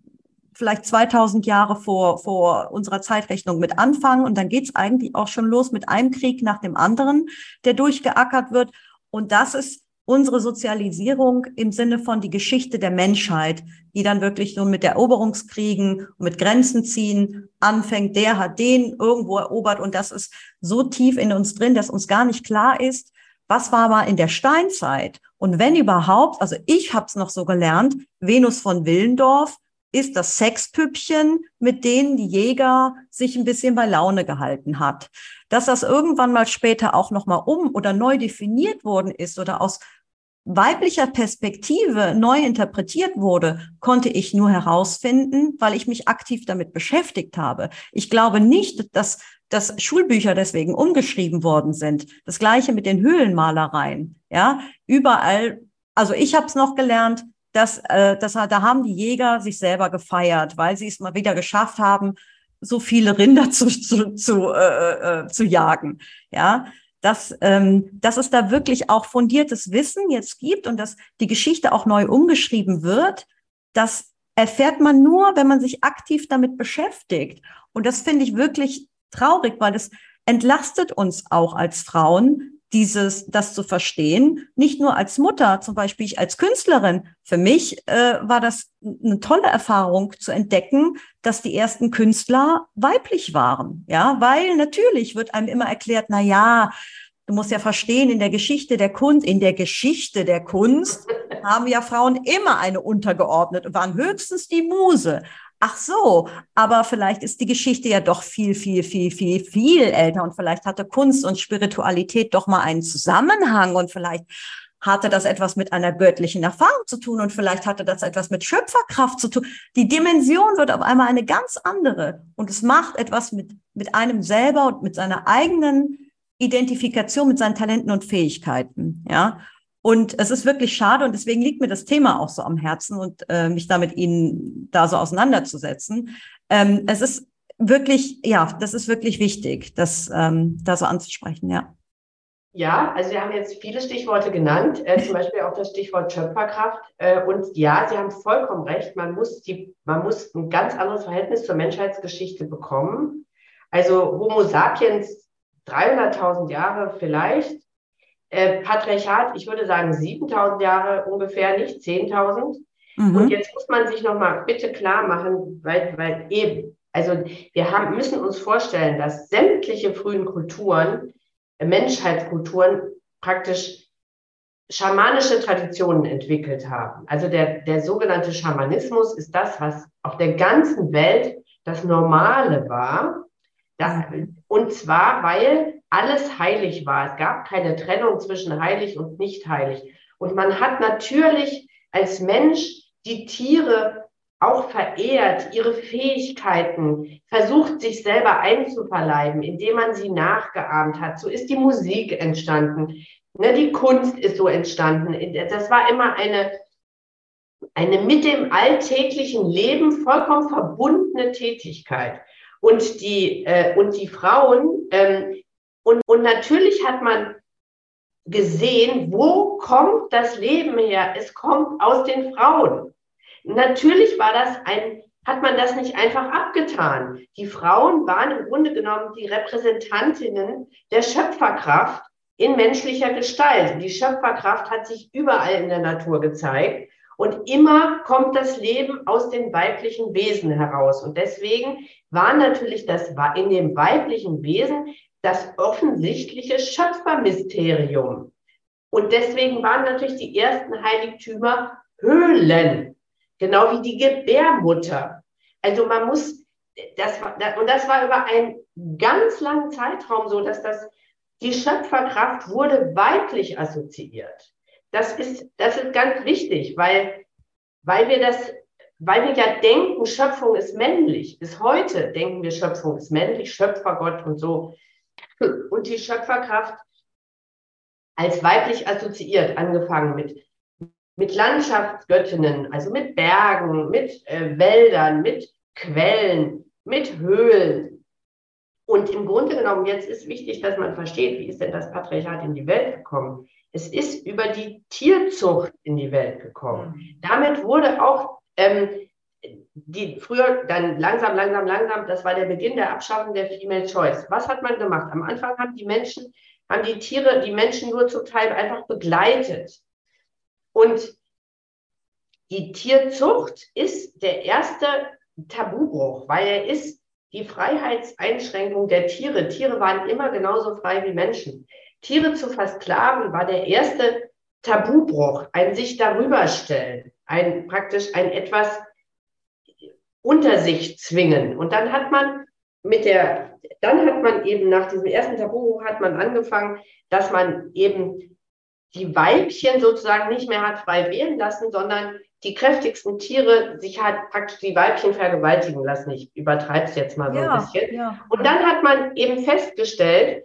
vielleicht 2000 Jahre vor, vor unserer Zeitrechnung mit anfangen. Und dann geht es eigentlich auch schon los mit einem Krieg nach dem anderen, der durchgeackert wird. Und das ist unsere Sozialisierung im Sinne von die Geschichte der Menschheit, die dann wirklich so mit Eroberungskriegen und mit Grenzen ziehen anfängt. Der hat den irgendwo erobert und das ist so tief in uns drin, dass uns gar nicht klar ist, was war mal in der Steinzeit und wenn überhaupt, also ich habe es noch so gelernt, Venus von Willendorf ist das Sexpüppchen, mit denen die Jäger sich ein bisschen bei Laune gehalten hat. Dass das irgendwann mal später auch noch mal um oder neu definiert worden ist oder aus weiblicher Perspektive neu interpretiert wurde, konnte ich nur herausfinden, weil ich mich aktiv damit beschäftigt habe. Ich glaube nicht, dass, dass Schulbücher deswegen umgeschrieben worden sind. Das gleiche mit den Höhlenmalereien. Ja, überall. Also ich habe es noch gelernt, dass, äh, dass da haben die Jäger sich selber gefeiert, weil sie es mal wieder geschafft haben, so viele Rinder zu, zu, zu, äh, äh, zu jagen. Ja, dass, ähm, dass es da wirklich auch fundiertes Wissen jetzt gibt und dass die Geschichte auch neu umgeschrieben wird, das erfährt man nur, wenn man sich aktiv damit beschäftigt. Und das finde ich wirklich traurig, weil das entlastet uns auch als Frauen, dieses, das zu verstehen, nicht nur als Mutter, zum Beispiel ich als Künstlerin. Für mich äh, war das eine tolle Erfahrung zu entdecken, dass die ersten Künstler weiblich waren. Ja, weil natürlich wird einem immer erklärt, na ja, du musst ja verstehen, in der Geschichte der Kunst, in der Geschichte der Kunst haben ja Frauen immer eine untergeordnet und waren höchstens die Muse. Ach so, aber vielleicht ist die Geschichte ja doch viel, viel, viel, viel, viel älter und vielleicht hatte Kunst und Spiritualität doch mal einen Zusammenhang und vielleicht hatte das etwas mit einer göttlichen Erfahrung zu tun und vielleicht hatte das etwas mit Schöpferkraft zu tun. Die Dimension wird auf einmal eine ganz andere und es macht etwas mit, mit einem selber und mit seiner eigenen Identifikation, mit seinen Talenten und Fähigkeiten. Ja, und es ist wirklich schade und deswegen liegt mir das Thema auch so am Herzen und äh, mich da mit Ihnen da so auseinanderzusetzen. Ähm, es ist wirklich, ja, das ist wirklich wichtig, das ähm, da so anzusprechen, ja. Ja, also Sie haben jetzt viele Stichworte genannt, äh, zum Beispiel auch das Stichwort Schöpferkraft. Äh, und ja, Sie haben vollkommen recht, man muss, die, man muss ein ganz anderes Verhältnis zur Menschheitsgeschichte bekommen. Also Homo sapiens 300.000 Jahre vielleicht, äh, Patriarchat, ich würde sagen 7000 Jahre ungefähr, nicht 10.000. Mhm. Und jetzt muss man sich nochmal bitte klar machen, weil, weil eben, also wir haben, müssen uns vorstellen, dass sämtliche frühen Kulturen, äh, Menschheitskulturen praktisch schamanische Traditionen entwickelt haben. Also der, der sogenannte Schamanismus ist das, was auf der ganzen Welt das Normale war. Das, mhm. und zwar, weil alles heilig war. Es gab keine Trennung zwischen heilig und nicht heilig. Und man hat natürlich als Mensch die Tiere auch verehrt, ihre Fähigkeiten, versucht sich selber einzuverleiben, indem man sie nachgeahmt hat. So ist die Musik entstanden. Ne, die Kunst ist so entstanden. Das war immer eine, eine mit dem alltäglichen Leben vollkommen verbundene Tätigkeit. Und die, äh, und die Frauen, ähm, und, und natürlich hat man gesehen, wo kommt das Leben her? Es kommt aus den Frauen. Natürlich war das ein, hat man das nicht einfach abgetan. Die Frauen waren im Grunde genommen die Repräsentantinnen der Schöpferkraft in menschlicher Gestalt. Die Schöpferkraft hat sich überall in der Natur gezeigt. Und immer kommt das Leben aus den weiblichen Wesen heraus. Und deswegen war natürlich das in dem weiblichen Wesen das offensichtliche Schöpfermysterium. Und deswegen waren natürlich die ersten Heiligtümer Höhlen, genau wie die Gebärmutter. Also man muss, das und das war über einen ganz langen Zeitraum so, dass das, die Schöpferkraft wurde weiblich assoziiert. Das ist, das ist ganz wichtig, weil, weil wir das, weil wir ja denken, Schöpfung ist männlich. Bis heute denken wir, Schöpfung ist männlich, Schöpfergott und so und die Schöpferkraft als weiblich assoziiert, angefangen mit, mit Landschaftsgöttinnen, also mit Bergen, mit äh, Wäldern, mit Quellen, mit Höhlen. Und im Grunde genommen, jetzt ist wichtig, dass man versteht, wie ist denn das Patriarchat in die Welt gekommen? Es ist über die Tierzucht in die Welt gekommen. Mhm. Damit wurde auch ähm, die früher dann langsam, langsam, langsam, das war der Beginn der Abschaffung der Female Choice. Was hat man gemacht? Am Anfang haben die Menschen, haben die Tiere, die Menschen nur zum Teil einfach begleitet. Und die Tierzucht ist der erste Tabubruch, weil er ist die Freiheitseinschränkung der Tiere. Tiere waren immer genauso frei wie Menschen. Tiere zu versklaven war der erste Tabubruch, ein sich darüber stellen, ein praktisch ein etwas unter sich zwingen. Und dann hat man mit der, dann hat man eben nach diesem ersten Tabu hat man angefangen, dass man eben die Weibchen sozusagen nicht mehr hat frei wählen lassen, sondern die kräftigsten Tiere sich halt praktisch die Weibchen vergewaltigen lassen. Ich übertreibe es jetzt mal so ja, ein bisschen. Ja. Und dann hat man eben festgestellt,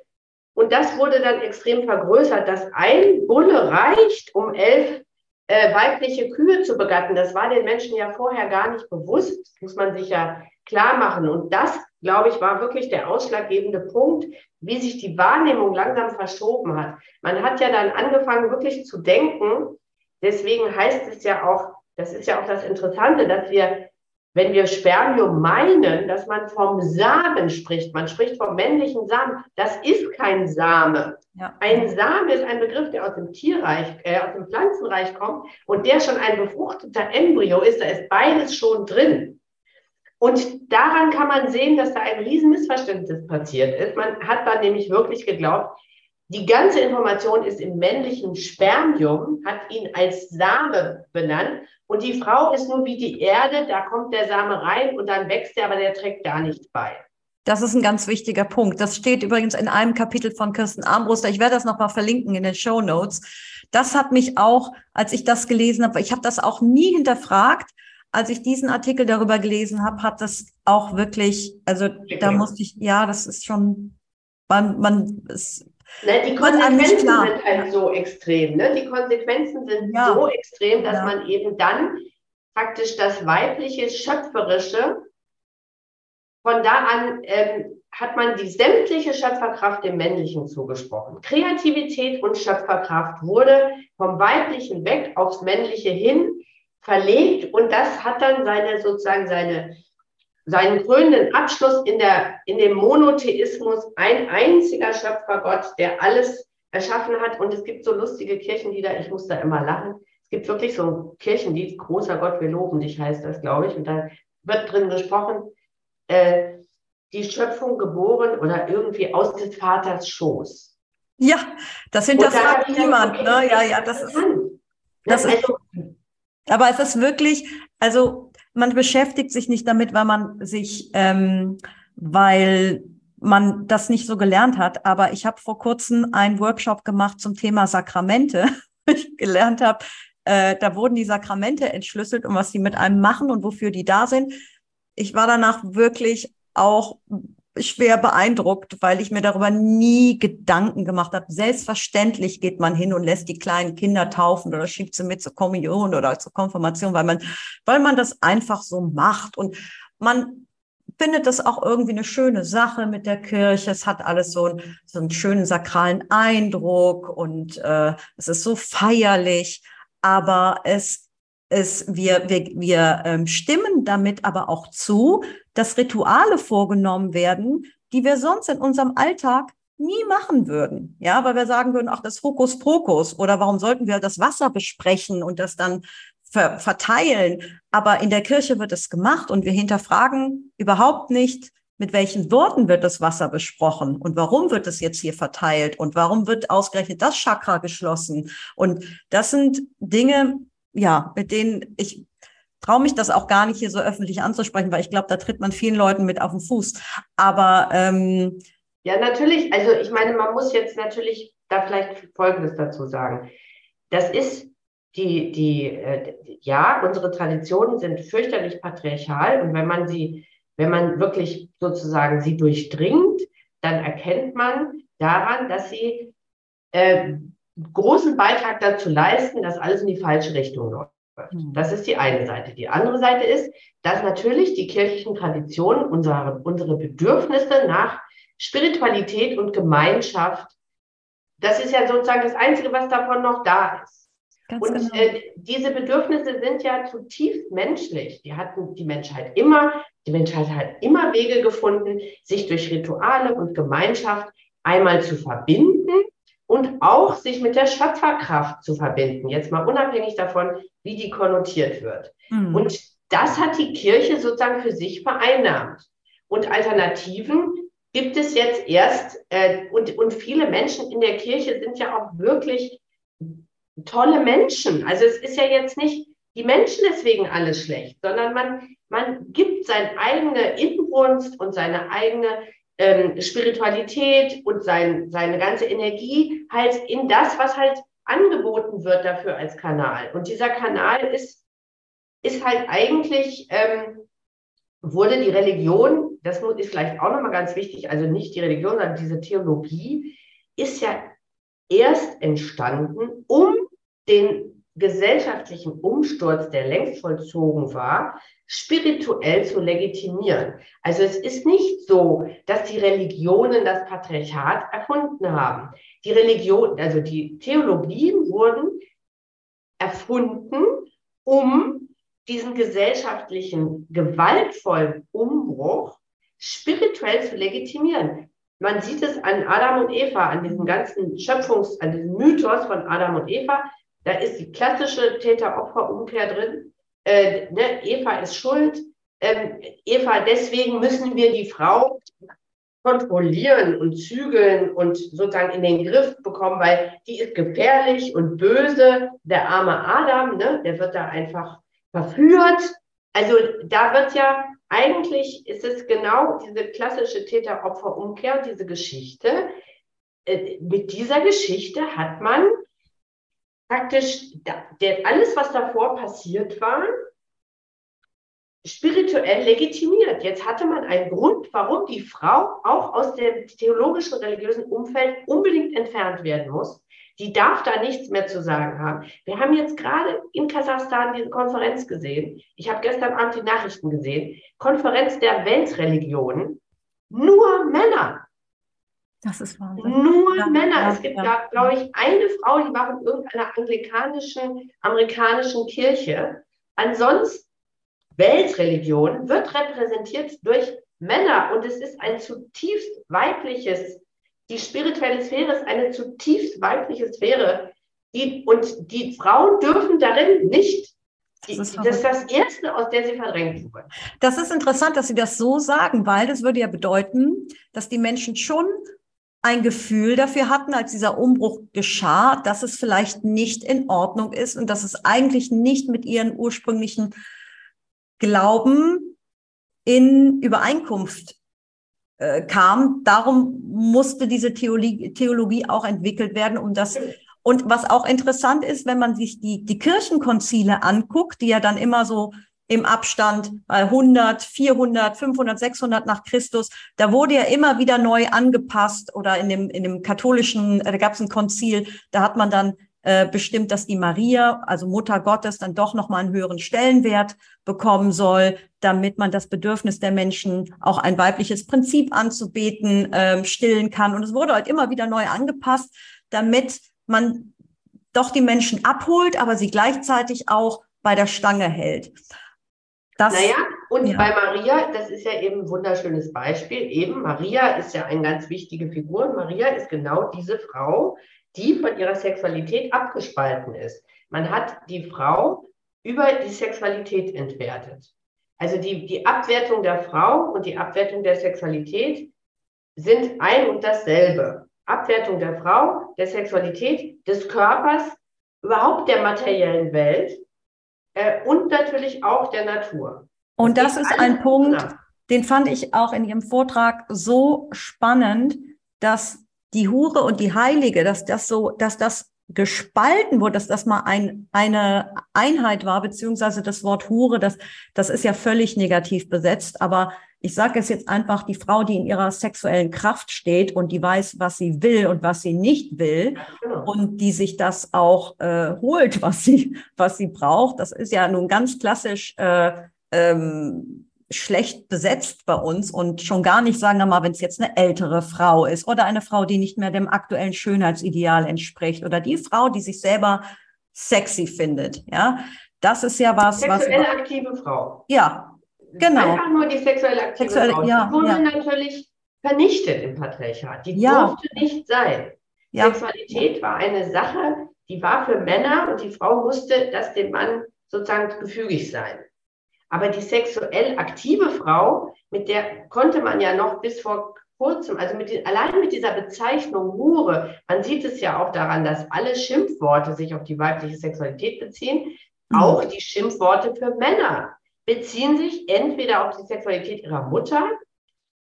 und das wurde dann extrem vergrößert, dass ein Bulle reicht, um elf äh, weibliche Kühe zu begatten. Das war den Menschen ja vorher gar nicht bewusst, muss man sich ja klar machen. Und das, glaube ich, war wirklich der ausschlaggebende Punkt, wie sich die Wahrnehmung langsam verschoben hat. Man hat ja dann angefangen, wirklich zu denken. Deswegen heißt es ja auch, das ist ja auch das Interessante, dass wir wenn wir Spermium meinen, dass man vom Samen spricht, man spricht vom männlichen Samen, das ist kein Same. Ja. Ein Same ist ein Begriff, der aus dem Tierreich, äh, aus dem Pflanzenreich kommt und der schon ein befruchteter Embryo ist, da ist beides schon drin. Und daran kann man sehen, dass da ein Riesenmissverständnis passiert ist. Man hat da nämlich wirklich geglaubt, die ganze Information ist im männlichen Spermium, hat ihn als Same benannt. Und die Frau ist nur wie die Erde, da kommt der Same rein und dann wächst er, aber der trägt gar nichts bei. Das ist ein ganz wichtiger Punkt. Das steht übrigens in einem Kapitel von Kirsten Armbruster. Ich werde das nochmal verlinken in den Show Notes. Das hat mich auch, als ich das gelesen habe, ich habe das auch nie hinterfragt. Als ich diesen Artikel darüber gelesen habe, hat das auch wirklich, also da musste ich, ja, das ist schon, man, man, es Ne, die Konsequenzen sind halt so extrem. Ne? Die Konsequenzen sind ja. so extrem, dass ja. man eben dann praktisch das weibliche, schöpferische, von da an ähm, hat man die sämtliche Schöpferkraft dem männlichen zugesprochen. Kreativität und Schöpferkraft wurde vom weiblichen weg aufs männliche hin verlegt und das hat dann seine sozusagen seine seinen krönenden Abschluss in, der, in dem Monotheismus, ein einziger Schöpfergott, der alles erschaffen hat. Und es gibt so lustige Kirchenlieder, ich muss da immer lachen. Es gibt wirklich so ein Kirchenlied, großer Gott, wir loben dich, heißt das, glaube ich. Und da wird drin gesprochen, äh, die Schöpfung geboren oder irgendwie aus des Vaters Schoß. Ja, das hinterfragt da niemand. Ne? Ja, ja, das ist. Das ist also, aber es ist wirklich, also man beschäftigt sich nicht damit, weil man sich, ähm, weil man das nicht so gelernt hat. Aber ich habe vor kurzem einen Workshop gemacht zum Thema Sakramente. ich gelernt habe, äh, da wurden die Sakramente entschlüsselt und was die mit einem machen und wofür die da sind. Ich war danach wirklich auch schwer beeindruckt, weil ich mir darüber nie Gedanken gemacht habe. Selbstverständlich geht man hin und lässt die kleinen Kinder taufen oder schiebt sie mit zur Kommunion oder zur Konfirmation, weil man, weil man das einfach so macht und man findet das auch irgendwie eine schöne Sache mit der Kirche. Es hat alles so, ein, so einen schönen sakralen Eindruck und äh, es ist so feierlich, aber es es, wir, wir, wir ähm, stimmen damit aber auch zu, dass Rituale vorgenommen werden, die wir sonst in unserem Alltag nie machen würden. Ja, weil wir sagen würden, ach, das Hokuspokus oder warum sollten wir das Wasser besprechen und das dann ver verteilen? Aber in der Kirche wird es gemacht und wir hinterfragen überhaupt nicht, mit welchen Worten wird das Wasser besprochen und warum wird es jetzt hier verteilt und warum wird ausgerechnet das Chakra geschlossen? Und das sind Dinge, ja, mit denen ich traue mich das auch gar nicht hier so öffentlich anzusprechen, weil ich glaube, da tritt man vielen Leuten mit auf den Fuß. Aber ähm, ja, natürlich. Also ich meine, man muss jetzt natürlich da vielleicht Folgendes dazu sagen. Das ist die, die, äh, ja, unsere Traditionen sind fürchterlich patriarchal und wenn man sie, wenn man wirklich sozusagen sie durchdringt, dann erkennt man daran, dass sie äh, großen Beitrag dazu leisten, dass alles in die falsche Richtung läuft. Hm. Das ist die eine Seite. Die andere Seite ist, dass natürlich die kirchlichen Traditionen unsere, unsere Bedürfnisse nach Spiritualität und Gemeinschaft, das ist ja sozusagen das Einzige, was davon noch da ist. Ganz und genau. äh, diese Bedürfnisse sind ja zutiefst menschlich. Die hatten die Menschheit immer. Die Menschheit hat immer Wege gefunden, sich durch Rituale und Gemeinschaft einmal zu verbinden und auch sich mit der Schöpferkraft zu verbinden. Jetzt mal unabhängig davon, wie die konnotiert wird. Mhm. Und das hat die Kirche sozusagen für sich vereinnahmt. Und Alternativen gibt es jetzt erst, äh, und, und viele Menschen in der Kirche sind ja auch wirklich tolle Menschen. Also es ist ja jetzt nicht die Menschen deswegen alles schlecht, sondern man, man gibt seine eigene Inbrunst und seine eigene ähm, Spiritualität und sein, seine ganze Energie halt in das, was halt angeboten wird dafür als Kanal. Und dieser Kanal ist, ist halt eigentlich, ähm, wurde die Religion, das ist vielleicht auch nochmal ganz wichtig, also nicht die Religion, sondern diese Theologie ist ja erst entstanden, um den gesellschaftlichen Umsturz, der längst vollzogen war, spirituell zu legitimieren. Also es ist nicht so, dass die Religionen das Patriarchat erfunden haben. Die Religion, also die Theologien wurden erfunden, um diesen gesellschaftlichen gewaltvollen Umbruch spirituell zu legitimieren. Man sieht es an Adam und Eva, an diesem ganzen Schöpfungs-, an diesem Mythos von Adam und Eva. Da ist die klassische Täter-Opfer-Umkehr drin. Äh, ne? Eva ist schuld. Ähm, Eva, deswegen müssen wir die Frau kontrollieren und zügeln und sozusagen in den Griff bekommen, weil die ist gefährlich und böse. Der arme Adam, ne, der wird da einfach verführt. Also da wird ja eigentlich ist es genau diese klassische Täter-Opfer-Umkehr, diese Geschichte. Äh, mit dieser Geschichte hat man praktisch der, alles, was davor passiert war, spirituell legitimiert. Jetzt hatte man einen Grund, warum die Frau auch aus dem theologischen, religiösen Umfeld unbedingt entfernt werden muss. Die darf da nichts mehr zu sagen haben. Wir haben jetzt gerade in Kasachstan diese Konferenz gesehen. Ich habe gestern Abend die Nachrichten gesehen. Konferenz der Weltreligionen. Nur Männer. Das ist Wahnsinn. Nur ja, Männer. Ja, es gibt, ja. glaube ich, eine Frau, die war in irgendeiner anglikanischen, amerikanischen Kirche. Ansonsten Weltreligion wird repräsentiert durch Männer und es ist ein zutiefst weibliches, die spirituelle Sphäre ist eine zutiefst weibliche Sphäre. Die, und die Frauen dürfen darin nicht das ist, das ist, das Erste, aus der sie verdrängt wurden. Das ist interessant, dass Sie das so sagen, weil das würde ja bedeuten, dass die Menschen schon ein Gefühl dafür hatten, als dieser Umbruch geschah, dass es vielleicht nicht in Ordnung ist und dass es eigentlich nicht mit ihren ursprünglichen Glauben in Übereinkunft äh, kam. Darum musste diese Theologie, Theologie auch entwickelt werden, um das und was auch interessant ist, wenn man sich die, die Kirchenkonzile anguckt, die ja dann immer so im Abstand bei 100, 400, 500, 600 nach Christus. Da wurde ja immer wieder neu angepasst oder in dem, in dem katholischen, äh, da gab es ein Konzil, da hat man dann äh, bestimmt, dass die Maria, also Mutter Gottes, dann doch nochmal einen höheren Stellenwert bekommen soll, damit man das Bedürfnis der Menschen, auch ein weibliches Prinzip anzubeten, äh, stillen kann. Und es wurde halt immer wieder neu angepasst, damit man doch die Menschen abholt, aber sie gleichzeitig auch bei der Stange hält. Das, naja, und ja. bei Maria, das ist ja eben ein wunderschönes Beispiel. Eben, Maria ist ja eine ganz wichtige Figur. Maria ist genau diese Frau, die von ihrer Sexualität abgespalten ist. Man hat die Frau über die Sexualität entwertet. Also die, die Abwertung der Frau und die Abwertung der Sexualität sind ein und dasselbe. Abwertung der Frau, der Sexualität, des Körpers, überhaupt der materiellen Welt äh, und natürlich auch der Natur. Und das, das ist ein Punkt, zusammen. den fand ich auch in Ihrem Vortrag so spannend, dass die Hure und die Heilige, dass das so, dass das gespalten wurde, dass das mal ein, eine Einheit war, beziehungsweise das Wort Hure, das, das ist ja völlig negativ besetzt, aber ich sage es jetzt einfach, die Frau, die in ihrer sexuellen Kraft steht und die weiß, was sie will und was sie nicht will genau. und die sich das auch äh, holt, was sie, was sie braucht, das ist ja nun ganz klassisch äh, ähm, schlecht besetzt bei uns und schon gar nicht, sagen wir mal, wenn es jetzt eine ältere Frau ist oder eine Frau, die nicht mehr dem aktuellen Schönheitsideal entspricht oder die Frau, die sich selber sexy findet. Ja, das ist ja was. Sexuell was, aktive Frau. Ja, genau. Einfach nur die sexuell aktive Sexuelle, Frau. ja, die wurde ja. natürlich vernichtet im Patriarchat. Die Ja. durfte nicht sein. Ja. Sexualität war eine Sache, die war für Männer und die Frau musste das dem Mann sozusagen gefügig sein. Aber die sexuell aktive Frau, mit der konnte man ja noch bis vor kurzem, also mit den, allein mit dieser Bezeichnung Hure, man sieht es ja auch daran, dass alle Schimpfworte sich auf die weibliche Sexualität beziehen, Mhm. auch die Schimpfworte für Männer beziehen sich entweder auf die Sexualität ihrer Mutter,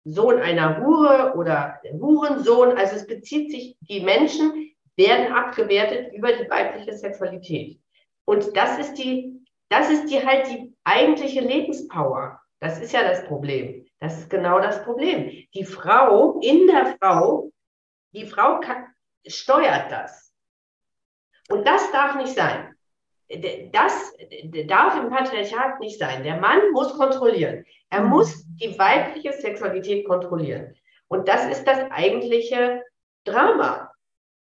Sohn einer Hure oder Hurensohn. Also es bezieht sich, die Menschen werden abgewertet über die weibliche Sexualität. Und das ist die, das ist die halt die eigentliche Lebenspower. Das ist ja das Problem. Das ist genau das Problem. Die Frau in der Frau, die Frau kann, steuert das. Und das darf nicht sein. Das darf im Patriarchat nicht sein. Der Mann muss kontrollieren. Er Mhm. muss die weibliche Sexualität kontrollieren. Und das ist das eigentliche Drama.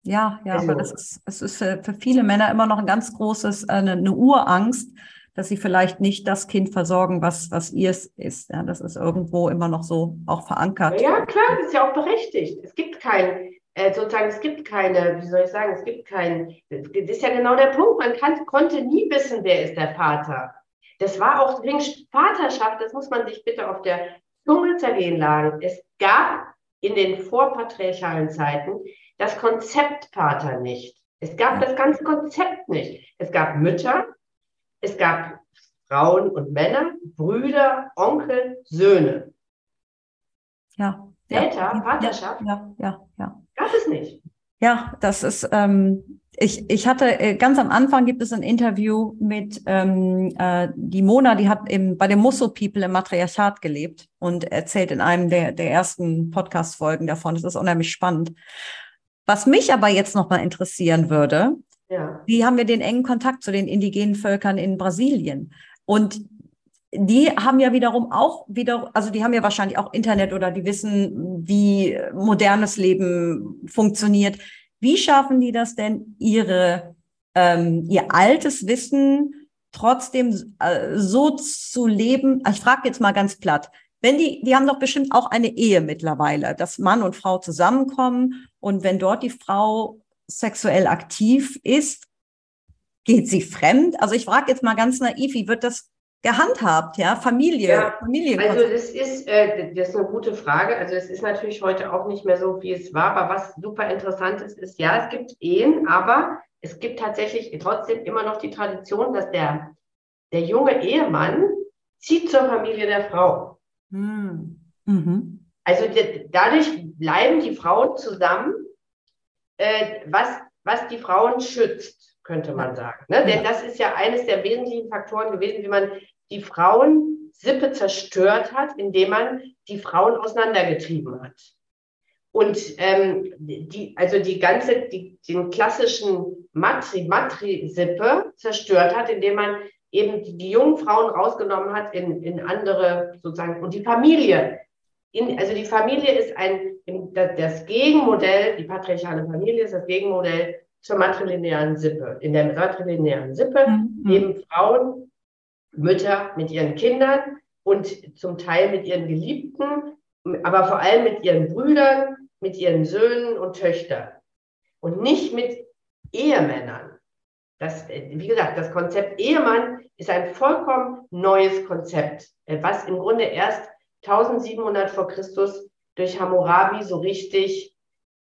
Ja, ja, Also- aber das ist, es ist für, für viele Männer immer noch ein ganz großes, äh, eine, eine Urangst, dass sie vielleicht nicht das Kind versorgen, was, was ihrs ist. Ja, das ist irgendwo immer noch so auch verankert. Ja, klar, das ist ja auch berechtigt. Es gibt kein, äh, sozusagen, es gibt keine, wie soll ich sagen, es gibt kein, das ist ja genau der Punkt. Man kann, konnte nie wissen, wer ist der Vater. Das war auch wegen Vaterschaft, das muss man sich bitte auf der Zunge zergehen lassen. Es gab in den vorpatriarchalen Zeiten das Konzept Vater nicht. Es gab das ganze Konzept nicht. Es gab Mütter, es gab Frauen und Männer, Brüder, Onkel, Söhne. Ja. Väter, ja, Vaterschaft? Ja, ja, ja. Es nicht. Ja, das ist, ähm, ich, ich hatte äh, ganz am Anfang gibt es ein Interview mit ähm, äh, die Mona, die hat im, bei den Musso People im Matriarchat gelebt und erzählt in einem der, der ersten Podcast-Folgen davon. Das ist unheimlich spannend. Was mich aber jetzt nochmal interessieren würde, Ja. die haben ja den engen Kontakt zu den indigenen Völkern in Brasilien. Und die haben ja wiederum auch wieder, also die haben ja wahrscheinlich auch Internet oder die wissen, wie modernes Leben funktioniert. Wie schaffen die das denn, ihre, ähm, ihr altes Wissen trotzdem äh, so zu leben? Ich frage jetzt mal ganz platt. Wenn die, die haben doch bestimmt auch eine Ehe mittlerweile, dass Mann und Frau zusammenkommen und wenn dort die Frau sexuell aktiv ist, geht sie fremd? Also ich frage jetzt mal ganz naiv, wie wird das gehandhabt, ja? Familie, Ja, Familie. Also das ist, äh, das ist eine gute Frage. Also es ist natürlich heute auch nicht mehr so, wie es war. Aber was super interessant ist, ist, ja, es gibt Ehen, aber es gibt tatsächlich trotzdem immer noch die Tradition, dass der, der junge Ehemann zieht zur Familie der Frau. Hm. Mhm. Also die, dadurch bleiben die Frauen zusammen, äh, was, was die Frauen schützt, könnte man sagen. Ne? Denn das ist ja eines der wesentlichen Faktoren gewesen, wie man die Frauensippe zerstört hat, indem man die Frauen auseinandergetrieben hat. Und ähm, die, also die ganze, die, den klassischen Matri, Matri-Sippe zerstört hat, indem man eben die, die jungen Frauen rausgenommen hat in, in andere sozusagen und die Familie. In, also die Familie ist ein, das Gegenmodell, die patriarchale Familie ist das Gegenmodell zur matrilinearen Sippe. In der matrilinearen Sippe Mhm. leben Frauen, Mütter mit ihren Kindern und zum Teil mit ihren Geliebten, aber vor allem mit ihren Brüdern, mit ihren Söhnen und Töchtern und nicht mit Ehemännern. Das, äh, wie gesagt, das Konzept Ehemann ist ein vollkommen neues Konzept, äh, was im Grunde erst 1700 vor Christus durch Hammurabi so richtig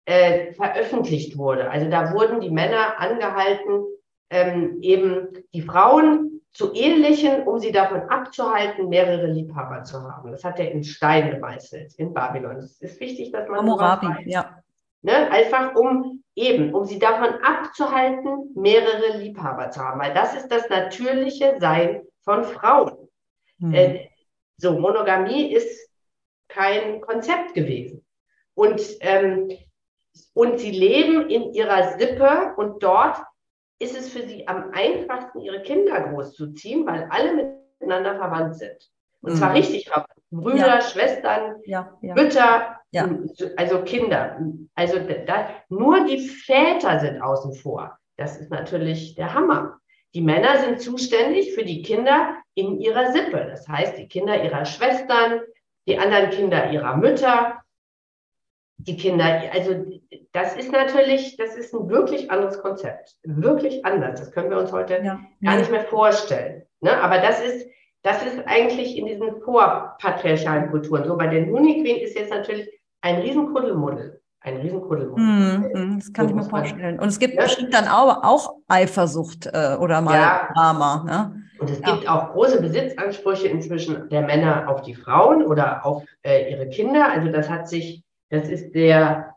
äh, veröffentlicht wurde. Also da wurden die Männer angehalten, ähm, eben die Frauen zu ehelichen, um sie davon abzuhalten, mehrere Liebhaber zu haben. Das hat er in Stein gemeißelt in Babylon. Es ist wichtig, dass man Hammurabi, weiß. ja. Ne? Einfach um eben, um sie davon abzuhalten, mehrere Liebhaber zu haben. Weil das ist das natürliche Sein von Frauen. Hm. Äh, so, Monogamie ist kein Konzept gewesen. Und, ähm, und sie leben in ihrer Sippe und dort ist es für sie am einfachsten, ihre Kinder großzuziehen, weil alle miteinander verwandt sind. Und zwar Mhm. richtig verwandt. Brüder, Ja. Schwestern, ja, ja. Mütter, also Kinder. Also da, nur die Väter sind außen vor. Das ist natürlich der Hammer. Die Männer sind zuständig für die Kinder in ihrer Sippe. Das heißt, die Kinder ihrer Schwestern, die anderen Kinder ihrer Mütter, die Kinder, also das ist natürlich, das ist ein wirklich anderes Konzept. Wirklich anders. Das können wir uns heute ja. gar nicht mehr vorstellen. Ne? Aber das ist, das ist eigentlich in diesen vorpatriarchalen Kulturen. So bei den Honigqueen ist jetzt natürlich ein Riesenkuddelmuddel. Ein Riesenkuddelmuddel. Mm, das kann so ich mir vorstellen. Und es gibt ja. bestimmt dann auch, auch Eifersucht äh, oder mal ja. Drama. Ne? Und es ja. gibt auch große Besitzansprüche inzwischen der Männer auf die Frauen oder auf äh, ihre Kinder. Also das hat sich, das ist der,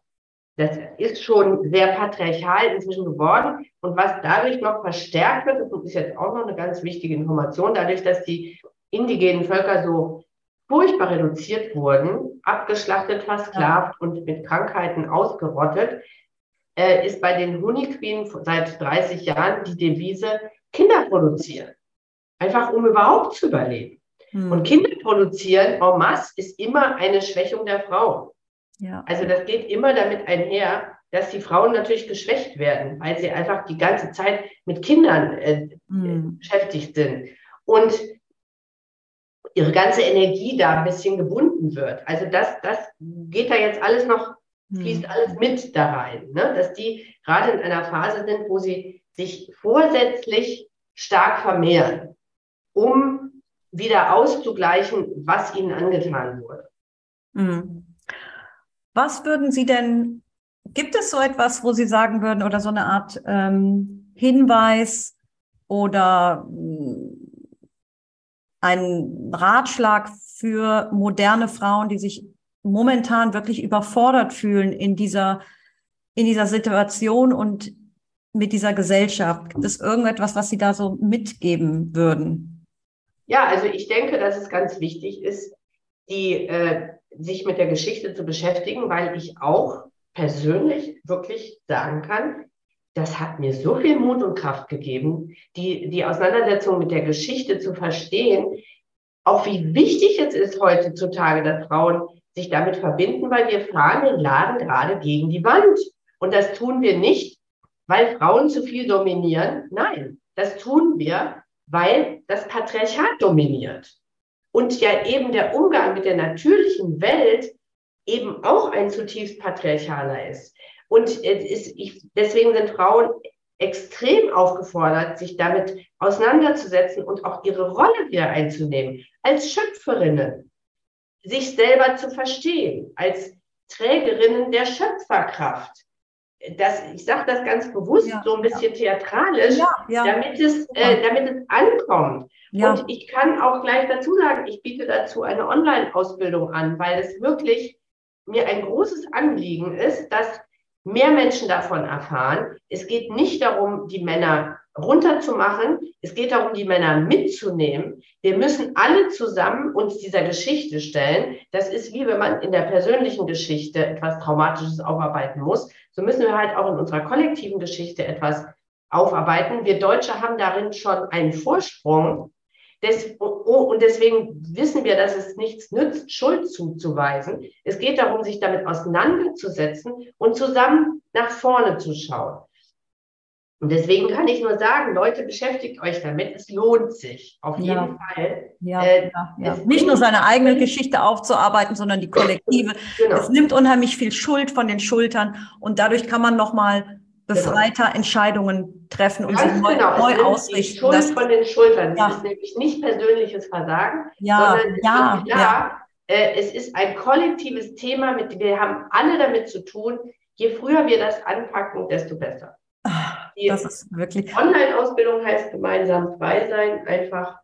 das ist schon sehr patriarchal inzwischen geworden. Und was dadurch noch verstärkt wird, das ist jetzt auch noch eine ganz wichtige Information, dadurch, dass die indigenen Völker so furchtbar reduziert wurden, abgeschlachtet, versklavt und mit Krankheiten ausgerottet, äh, ist bei den Honigqueen seit 30 Jahren die Devise Kinder produzieren. Einfach um überhaupt zu überleben. Hm. Und Kinder produzieren en masse ist immer eine Schwächung der Frau. Ja. Also das geht immer damit einher, dass die Frauen natürlich geschwächt werden, weil sie einfach die ganze Zeit mit Kindern äh, hm. beschäftigt sind. Und ihre ganze Energie da ein bisschen gebunden wird. Also das, das geht da jetzt alles noch, fließt hm. alles mit da rein, ne? dass die gerade in einer Phase sind, wo sie sich vorsätzlich stark vermehren um wieder auszugleichen, was ihnen angetan wurde. Mhm. Was würden Sie denn, gibt es so etwas, wo Sie sagen würden, oder so eine Art ähm, Hinweis oder äh, ein Ratschlag für moderne Frauen, die sich momentan wirklich überfordert fühlen in dieser, in dieser Situation und mit dieser Gesellschaft? Gibt es irgendetwas, was Sie da so mitgeben würden? Ja, also ich denke, dass es ganz wichtig ist, die, äh, sich mit der Geschichte zu beschäftigen, weil ich auch persönlich wirklich sagen kann, das hat mir so viel Mut und Kraft gegeben, die, die Auseinandersetzung mit der Geschichte zu verstehen, auch wie wichtig es ist heutzutage, dass Frauen sich damit verbinden, weil wir fahren den Laden gerade gegen die Wand. Und das tun wir nicht, weil Frauen zu viel dominieren. Nein, das tun wir, weil das Patriarchat dominiert. Und ja eben der Umgang mit der natürlichen Welt eben auch ein zutiefst patriarchaler ist. Und ist, ich, deswegen sind Frauen extrem aufgefordert, sich damit auseinanderzusetzen und auch ihre Rolle wieder einzunehmen, als Schöpferinnen, sich selber zu verstehen, als Trägerinnen der Schöpferkraft, das, ich sage das ganz bewusst ja, so ein bisschen ja. theatralisch, ja, damit, es, äh, damit es ankommt. Und ich kann auch gleich dazu sagen, ich biete dazu eine Online-Ausbildung an, weil es wirklich mir ein großes Anliegen ist, dass mehr Menschen davon erfahren. Es geht nicht darum, die Männer runterzumachen. Es geht darum, die Männer mitzunehmen. Wir müssen alle zusammen uns dieser Geschichte stellen. Das ist wie wenn man in der persönlichen Geschichte etwas Traumatisches aufarbeiten muss. So müssen wir halt auch in unserer kollektiven Geschichte etwas aufarbeiten. Wir Deutsche haben darin schon einen Vorsprung. Des, oh, und deswegen wissen wir, dass es nichts nützt, Schuld zuzuweisen. Es geht darum, sich damit auseinanderzusetzen und zusammen nach vorne zu schauen. Und deswegen kann ich nur sagen, Leute, beschäftigt euch damit. Es lohnt sich auf jeden ja. Fall. Ja, äh, ja, ja. Nicht nur seine eigene Geschichte aufzuarbeiten, sondern die kollektive. Genau. Es nimmt unheimlich viel Schuld von den Schultern und dadurch kann man nochmal befreiter genau. Entscheidungen treffen und Ganz sich neu, genau. neu ausrichten. Die Schuld das, von den Schultern. Das ist nämlich nicht persönliches Versagen, ja, sondern ja, klar, ja. Äh, es ist ein kollektives Thema, mit wir haben alle damit zu tun. Je früher wir das anpacken, desto besser. Die das ist wirklich. Online-Ausbildung heißt gemeinsam frei sein, einfach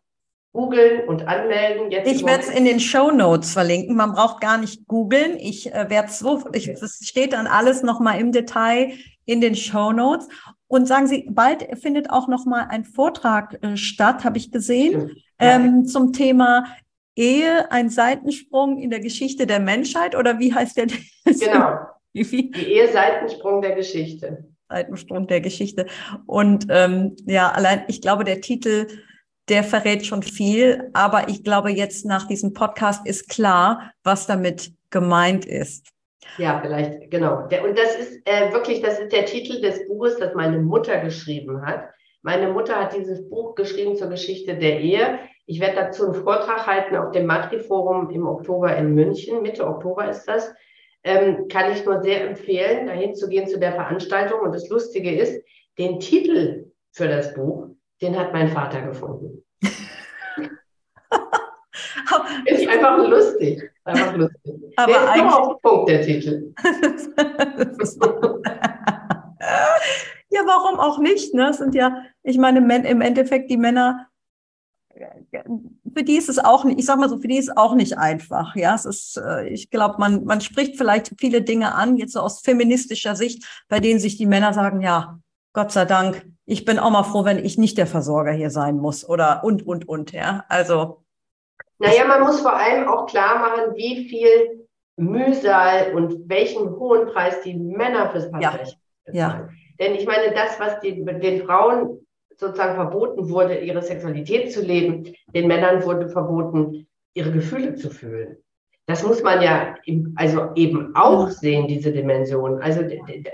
googeln und anmelden. Jetzt ich werde es in den Show Notes verlinken. Man braucht gar nicht googeln. Ich äh, werde es so, ich, das steht dann alles nochmal im Detail in den Show Notes. Und sagen Sie, bald findet auch nochmal ein Vortrag äh, statt, habe ich gesehen, ähm, zum Thema Ehe, ein Seitensprung in der Geschichte der Menschheit oder wie heißt der? Genau. Die Ehe Seitensprung der Geschichte. Seitensprung der Geschichte. Und ähm, ja, allein, ich glaube, der Titel, der verrät schon viel, aber ich glaube, jetzt nach diesem Podcast ist klar, was damit gemeint ist. Ja, vielleicht, genau. und das ist äh, wirklich, das ist der Titel des Buches, das meine Mutter geschrieben hat. Meine Mutter hat dieses Buch geschrieben zur Geschichte der Ehe. Ich werde dazu einen Vortrag halten auf dem Matri-Forum im Oktober in München. Mitte Oktober ist das. Ähm, kann ich nur sehr empfehlen, dahin zu gehen zu der Veranstaltung. Und das Lustige ist, den Titel für das Buch, den hat mein Vater gefunden. ist einfach lustig. Einfach lustig. Aber der ist auf Punkt, der Titel. ja, warum auch nicht? Ne? Es sind ja, ich meine, im Endeffekt die Männer, für die ist es auch nicht, ich sag mal so, für die ist es auch nicht einfach. Ja, es ist, äh, ich glaube, man, man spricht vielleicht viele Dinge an, jetzt so aus feministischer Sicht, bei denen sich die Männer sagen, ja, Gott sei Dank, ich bin auch mal froh, wenn ich nicht der Versorger hier sein muss oder und, und, und, ja. Also. Naja, man muss vor allem auch klar machen, wie viel Mühsal und welchen hohen Preis die Männer fürs Patriarchat ja. ja. Denn ich meine, das, was die, den Frauen sozusagen verboten wurde, ihre Sexualität zu leben, den Männern wurde verboten, ihre Gefühle zu fühlen. Das muss man ja also eben auch sehen, diese Dimension. Also,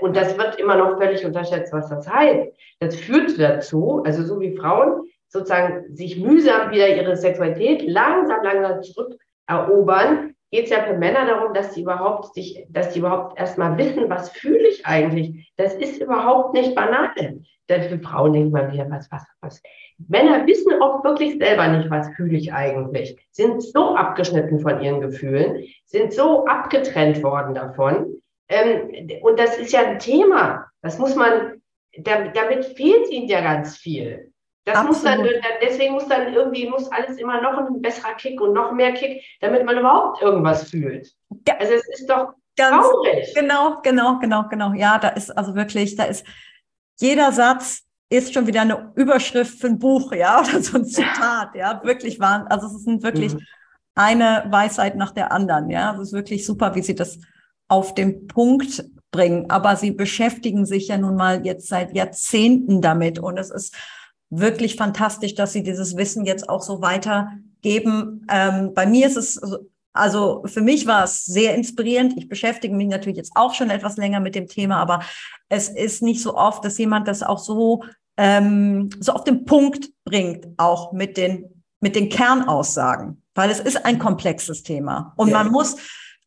und das wird immer noch völlig unterschätzt, was das heißt. Das führt dazu, also so wie Frauen sozusagen sich mühsam wieder ihre Sexualität langsam, langsam zurückerobern, geht es ja für Männer darum, dass sie überhaupt sich, dass sie überhaupt erstmal wissen, was fühle ich eigentlich. Das ist überhaupt nicht banal. Denn für Frauen denkt man wieder, was, was, was. Männer wissen oft wirklich selber nicht, was fühle ich eigentlich. Sind so abgeschnitten von ihren Gefühlen, sind so abgetrennt worden davon. Ähm, und das ist ja ein Thema. Das muss man, damit fehlt ihnen ja ganz viel. Das muss dann, deswegen muss dann irgendwie, muss alles immer noch ein besserer Kick und noch mehr Kick, damit man überhaupt irgendwas fühlt. Ja. Also es ist doch Ganz, traurig. Genau, genau, genau, genau. Ja, da ist also wirklich, da ist jeder Satz ist schon wieder eine Überschrift für ein Buch, ja, oder so ein Zitat, ja, wirklich wahr. Also es ist wirklich mhm. eine Weisheit nach der anderen, ja. Es ist wirklich super, wie sie das auf den Punkt bringen. Aber sie beschäftigen sich ja nun mal jetzt seit Jahrzehnten damit und es ist wirklich fantastisch, dass Sie dieses Wissen jetzt auch so weitergeben. Ähm, bei mir ist es, also für mich war es sehr inspirierend. Ich beschäftige mich natürlich jetzt auch schon etwas länger mit dem Thema, aber es ist nicht so oft, dass jemand das auch so, ähm, so auf den Punkt bringt, auch mit den, mit den Kernaussagen, weil es ist ein komplexes Thema und ja. man muss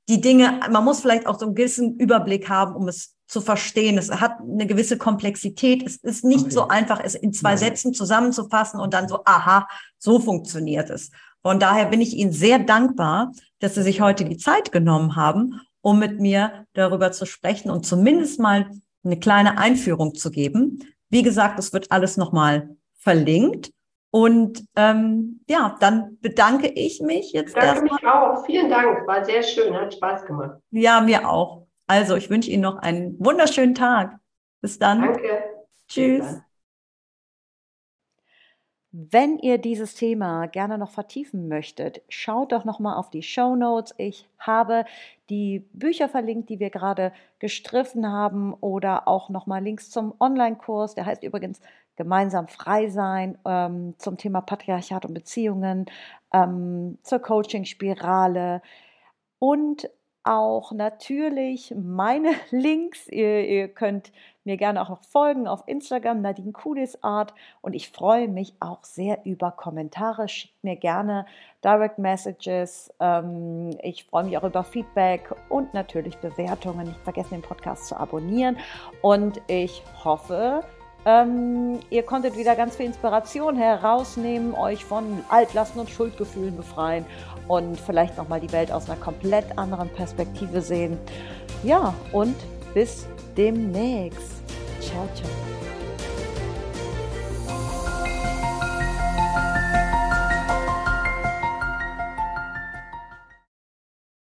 die Dinge, man muss vielleicht auch so einen gewissen Überblick haben, um es zu verstehen. Es hat eine gewisse Komplexität. Es ist nicht okay. so einfach, es in zwei Nein. Sätzen zusammenzufassen und dann so, aha, so funktioniert es. Von daher bin ich Ihnen sehr dankbar, dass Sie sich heute die Zeit genommen haben, um mit mir darüber zu sprechen und zumindest mal eine kleine Einführung zu geben. Wie gesagt, es wird alles nochmal verlinkt. Und ähm, ja, dann bedanke ich mich jetzt. Danke mich auch. Vielen Dank. War sehr schön. Hat Spaß gemacht. Ja, mir auch. Also, ich wünsche Ihnen noch einen wunderschönen Tag. Bis dann. Danke. Tschüss. Dann. Wenn ihr dieses Thema gerne noch vertiefen möchtet, schaut doch noch mal auf die Show Notes. Ich habe die Bücher verlinkt, die wir gerade gestriffen haben, oder auch noch mal Links zum Online-Kurs. Der heißt übrigens gemeinsam frei sein ähm, zum Thema Patriarchat und Beziehungen, ähm, zur Coaching-Spirale und auch natürlich meine Links. Ihr, ihr, könnt mir gerne auch noch folgen auf Instagram, Nadine Kudisart. Und ich freue mich auch sehr über Kommentare. Schickt mir gerne Direct Messages. Ähm, ich freue mich auch über Feedback und natürlich Bewertungen. Nicht vergessen, den Podcast zu abonnieren. Und ich hoffe, ähm, ihr konntet wieder ganz viel Inspiration herausnehmen, euch von Altlasten und Schuldgefühlen befreien und vielleicht nochmal die Welt aus einer komplett anderen Perspektive sehen. Ja, und bis demnächst. Ciao, ciao.